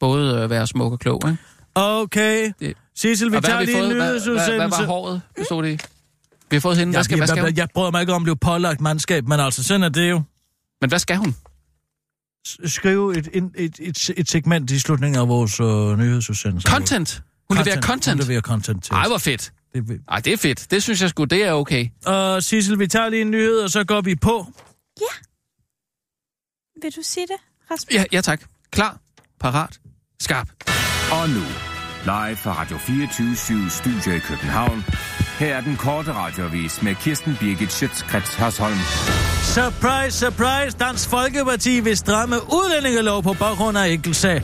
Både at være smuk og klog, ikke? Okay. Det- Sissel, vi tager lige en fået? Hvad, hvad, hvad var nyhedsudsendelse. håret, bestod det i? Vi har fået hende. Hvad Jeg, skal, hvad skal jeg, hun? jeg bryder mig ikke om at blive pålagt mandskab, men altså, sådan er det jo. Men hvad skal hun? Skrive et, et, et, et, et segment i slutningen af vores øh, nyhedsudsendelse. Content. Hun leverer content. Hun leverer content til Ej, hvor fedt. Det Ej, det er fedt. Det synes jeg sgu, det er okay. Og Sissel, vi tager lige en nyhed, og så går vi på. Vil du sige det, Rasmus? Ja, ja tak. Klar, parat, skarp. Og nu, live fra Radio 24 Studio i København. Her er den korte radiovis med Kirsten Birgit Schøtzgrads Hasholm. Surprise, surprise! Dansk Folkeparti vil stramme udlændingelov på baggrund af enkeltsag.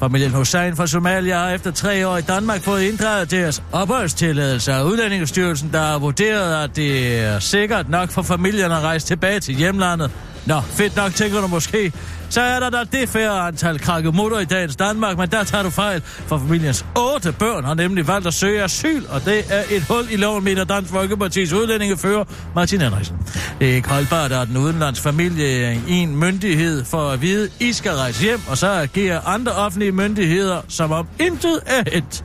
Familien Hussein fra Somalia har efter tre år i Danmark fået inddraget deres opholdstilladelse af Udlændingestyrelsen, der har vurderet, at det er sikkert nok for familien at rejse tilbage til hjemlandet. Nå, fedt nok, tænker du måske. Så er der da det færre antal krakkemutter i dagens Danmark, men der tager du fejl, for familiens otte børn har nemlig valgt at søge asyl, og det er et hul i loven, mener Dansk Folkepartis udlændingefører Martin Henriksen. Det er ikke holdbart, at den udenlands familie i en myndighed for at vide, I skal rejse hjem, og så agerer andre offentlige myndigheder, som om intet er et.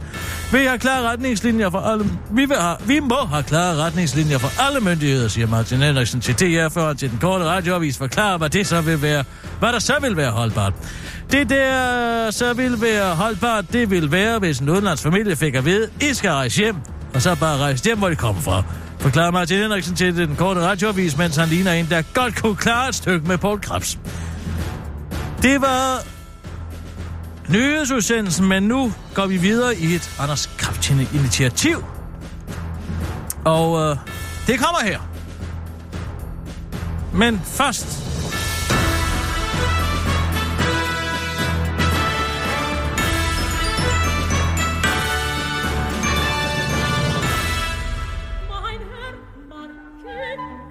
Vi har klare retningslinjer for alle... Vi, vil have, vi må have klare retningslinjer for alle myndigheder, siger Martin Henriksen til DR, før til den korte radioavis forklarer, hvad det så vil være, hvad der så vil være holdbart. Det der så vil være holdbart, det vil være, hvis en udenlands familie fik at vide, I skal rejse hjem, og så bare rejse hjem, hvor de kommer fra. Forklarer Martin Henriksen til den korte radioavis, mens han ligner en, der godt kunne klare et stykke med Paul Krebs. Det var nyhedsudsendelsen, men nu går vi videre i et Anders Kraftjende initiativ. Og øh, det kommer her. Men først...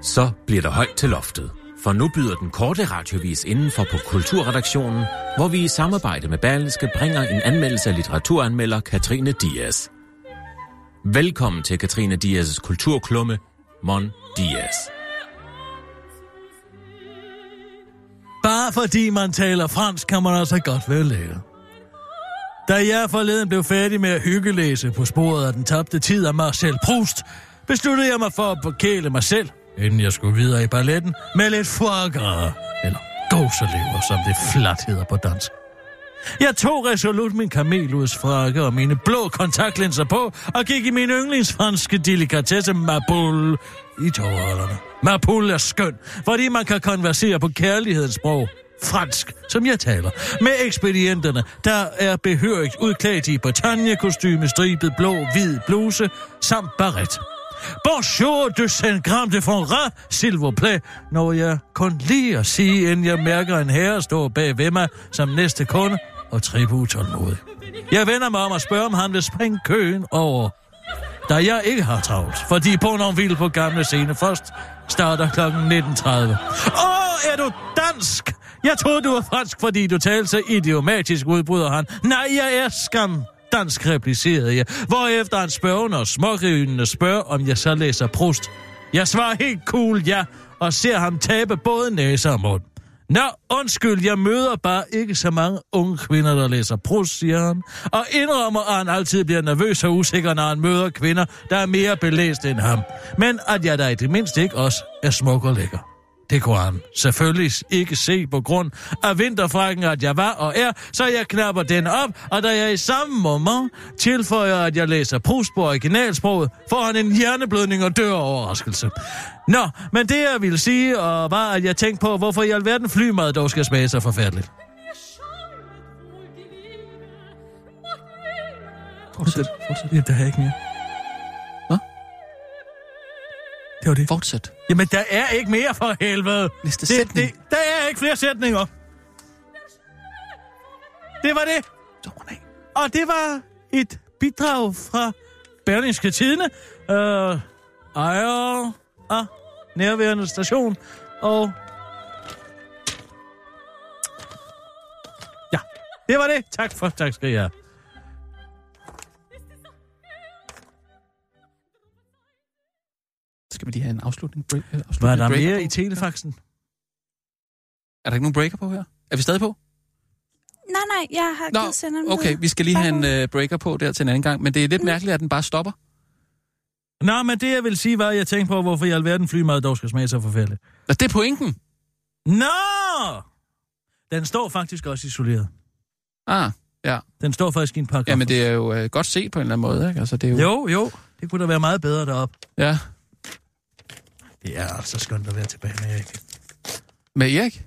Så bliver der højt til loftet. For nu byder den korte radiovis indenfor på Kulturredaktionen, hvor vi i samarbejde med Berlingske bringer en anmeldelse af litteraturanmelder Katrine Dias. Velkommen til Katrine Dias' kulturklumme, Mon Dias. Bare fordi man taler fransk, kan man altså godt være lærer. Da jeg forleden blev færdig med at hyggelæse på sporet af den tabte tid af Marcel Proust, besluttede jeg mig for at bekæle mig selv, inden jeg skulle videre i balletten, med lidt foie gras, eller gåselever, som det flat hedder på dansk. Jeg tog resolut min kameludsfrakke og mine blå kontaktlinser på, og gik i min yndlingsfranske delikatesse Maboule i togholderne. Maboule er skøn, fordi man kan konversere på kærlighedens sprog, fransk, som jeg taler, med ekspedienterne, der er behørigt udklædt i Bretagne-kostyme, stribet blå, hvid bluse, samt baret. Bonjour de saint gram de Fonra, s'il vous plaît, når jeg kun lige at sige, inden jeg mærker en herre stå bag ved mig som næste kunde og trippe utålmodig. Jeg vender mig om og spørger, om han vil springe køen over, da jeg ikke har travlt, fordi Bournonville på gamle scene først starter kl. 19.30. Åh, er du dansk? Jeg troede, du var fransk, fordi du talte så idiomatisk, udbryder han. Nej, jeg er skam dansk, replicerede jeg, hvorefter han spørgende og smågrivende spørger, om jeg så læser Prost. Jeg svarer helt cool ja, og ser ham tabe både næse og mund. Nå, undskyld, jeg møder bare ikke så mange unge kvinder, der læser Proust, siger han. Og indrømmer, at han altid bliver nervøs og usikker, når han møder kvinder, der er mere belæst end ham. Men at jeg da i det mindste ikke også er smuk og lækker. Det kunne han selvfølgelig ikke se på grund af vinterfrakken, at jeg var og er, så jeg knapper den op, og da jeg i samme moment tilføjer, at jeg læser Proust på originalsproget, får han en hjerneblødning og dør af overraskelse. Nå, men det jeg ville sige, og var, at jeg tænkte på, hvorfor i alverden flymad dog skal smage så forfærdeligt. Fortsæt, fortsæt. Ja, det har jeg ikke mere. Det var det. Fortsæt. Jamen, der er ikke mere for helvede. Næste det, sætning. det, der er ikke flere sætninger. Det var det. Så. Og det var et bidrag fra Berlingske Tidene, øh, ejer af nærværende station, og ja, det var det. Tak for, tak skal I have. Skal vi lige have en afslutning? Break, øh, afslutning Var der mere på? i telefaxen? Er der ikke nogen breaker på her? Er vi stadig på? Nej, nej, jeg har Nå, givet senderen okay, videre. vi skal lige have en uh, breaker på der til en anden gang, men det er lidt mærkeligt, at den bare stopper. Nå, men det jeg vil sige var, at jeg tænkte på, hvorfor i alverden flymad dog skal smage så forfærdeligt. Og det er pointen. Nå! Den står faktisk også isoleret. Ah, ja. Den står faktisk i en pakke. Jamen, det er jo øh, godt set på en eller anden måde, ikke? Altså, det er jo... Jo, jo. Det kunne da være meget bedre deroppe. Ja. Det er altså skønt at være tilbage med Erik. Med Erik?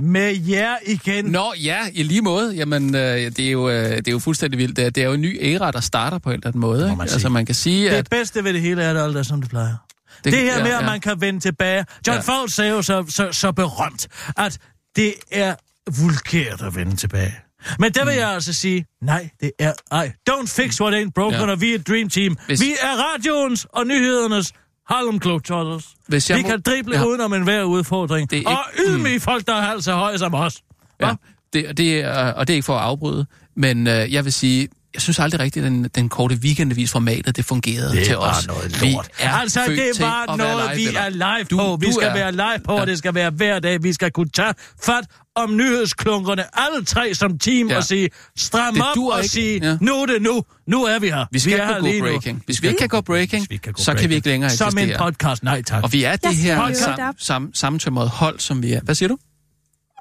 Med jer igen. Nå, ja, i lige måde. Jamen, øh, det, er jo, øh, det er jo fuldstændig vildt. Det er, det er jo en ny æra, der starter på en eller anden måde. Ikke? man sige. altså, man kan sige, Det at... bedste ved det hele er, at det aldrig er, som det plejer. Det, det her med, at man kan vende tilbage. John Ja. ja. Fowles sagde jo så, så, så berømt, at det er vulgært at vende tilbage. Men der vil Mm. jeg altså sige, nej, det er ej. Don't fix what ain't broken, Ja. ja. og vi er dream team. Hvis- Vi er radioens og nyhedernes Harlem Globetrotters. Hvis jeg Vi må- kan drible Ja. udenom enhver udfordring. Det er Og ikke- ydmyge mm. folk, der er halvt så høje som os. Ja, det, det er, og det er ikke for at afbryde, men øh, jeg vil sige, jeg synes aldrig rigtigt, at den, den korte weekendavis formatet, det fungerede Det til os. noget Vi er altså, født det til var at være noget, vi live-spillere. er live Du- på. Vi du skal er- være live på, Ja. og det skal være hver dag. Vi skal kunne tage fat om nyhedsklunkerne, alle tre som team, Ja. og sige, stram Det op og ikke. sige, Ja. nu er det nu. Nu er vi her. Vi skal vi er gå nu. breaking. Hvis vi ikke kan gå breaking, Hvis vi kan gå så kan breaking. vi ikke længere Som en eksistere. podcast, nej tak. Og vi er det her sam, sam, sammentømrede hold, som vi er. Hvad siger du?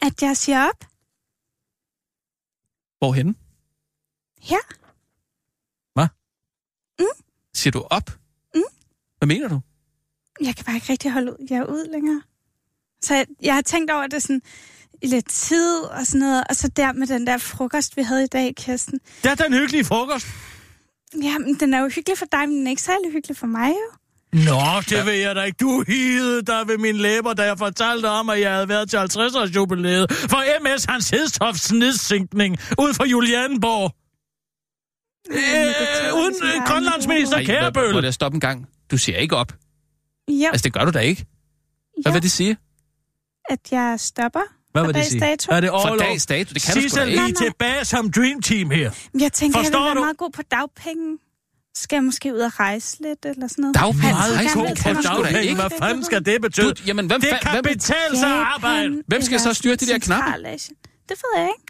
At jeg siger op? Hvorhenne? Her? Siger du op? Mm. Hvad mener du? Jeg kan bare ikke rigtig holde ud. Jeg er ud længere. Så jeg, jeg har tænkt over det sådan i lidt tid og sådan noget. Og så der med den der frokost, vi havde i dag, Kirsten. Det er den hyggelige frokost. Jamen, den er jo hyggelig for dig, men den er ikke særlig hyggelig for mig jo. Nå, det ved jeg da ikke. Du hidede der ved mine læber, da jeg fortalte om, at jeg havde været til 50-års jubilæet for MS Hans Hedstofts nedsænkning ud for Julianborg. Øh, uden øh, grønlandsminister hvor- Må Kærebøl. jeg stoppe en gang? Du siger ikke op. Ja, Altså, det gør du da ikke. Hvad ja vil det sige? at jeg stopper. Hvad for vil det sige? dato. Er det For overlov? dags dato, det kan du sgu da Sissel, ikke. Er tilbage som Dream Team her. Jeg tænker, Forstår jeg vil være du? meget god på dagpenge. Skal jeg måske ud og rejse lidt, eller sådan noget? Dagpenge? Meget gerne god på dagpenge. hvad fanden skal det betyde? Du, jamen, hvem, Det kan hvem, betale sig at arbejde. Hvem skal så styre de der knapper? Det ved jeg ikke.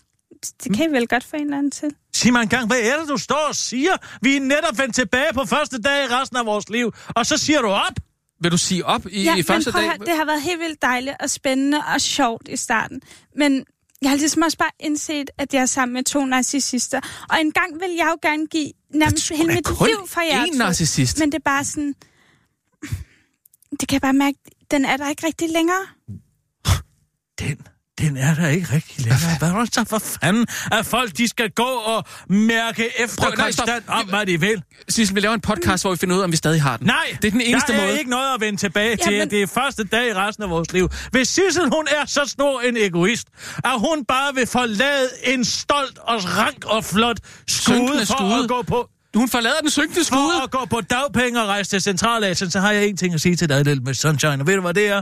Det kan I vel godt få en eller anden til. Sig mig engang, hvad er det, du står og siger? Vi er netop vendt tilbage på første dag i resten af vores liv, og så siger du op? vil du sige op i, Ja, i men første prøv at dag? høre, det har været helt vildt dejligt og spændende og sjovt i starten. Men jeg har ligesom også bare indset, at jeg er sammen med to narcissister. Og en gang vil jeg jo gerne give nærmest hele mit kun liv for jer én to. narcissist. Men det er bare sådan... Det kan jeg bare mærke, den er der ikke rigtig længere. Den, den er der ikke rigtig længere. Hvad er det så for fanden, at folk de skal gå og mærke efter Prøv- nej, stop. konstant om, hvad de vil? Sissel, vi laver en podcast, hvor vi finder ud af, om vi stadig har den. Nej, Det er den eneste der er måde. ikke noget at vende tilbage til. Jamen- Det er første dag i resten af vores liv. Hvis Sissel, hun er så stor en egoist, at hun bare vil forlade en stolt og rank og flot skude for skude. at gå på Hun forlader den synkende skude. for at gå på dagpenge og rejse til Centralasien, så har jeg en ting at sige til dig, Little Miss Sunshine. Og ved du, hvad det er?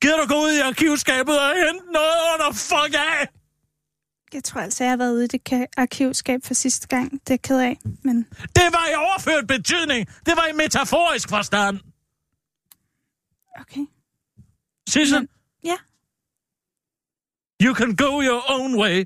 Gider du gå ud i arkivskabet og hente noget under fuck af? Jeg tror altså, jeg har været ude i det ka- arkivskab for sidste gang. Det er jeg ked af, men... Det var i overført betydning. Det var i metaforisk forstand. Okay. Sissel, ja. you can go your own way.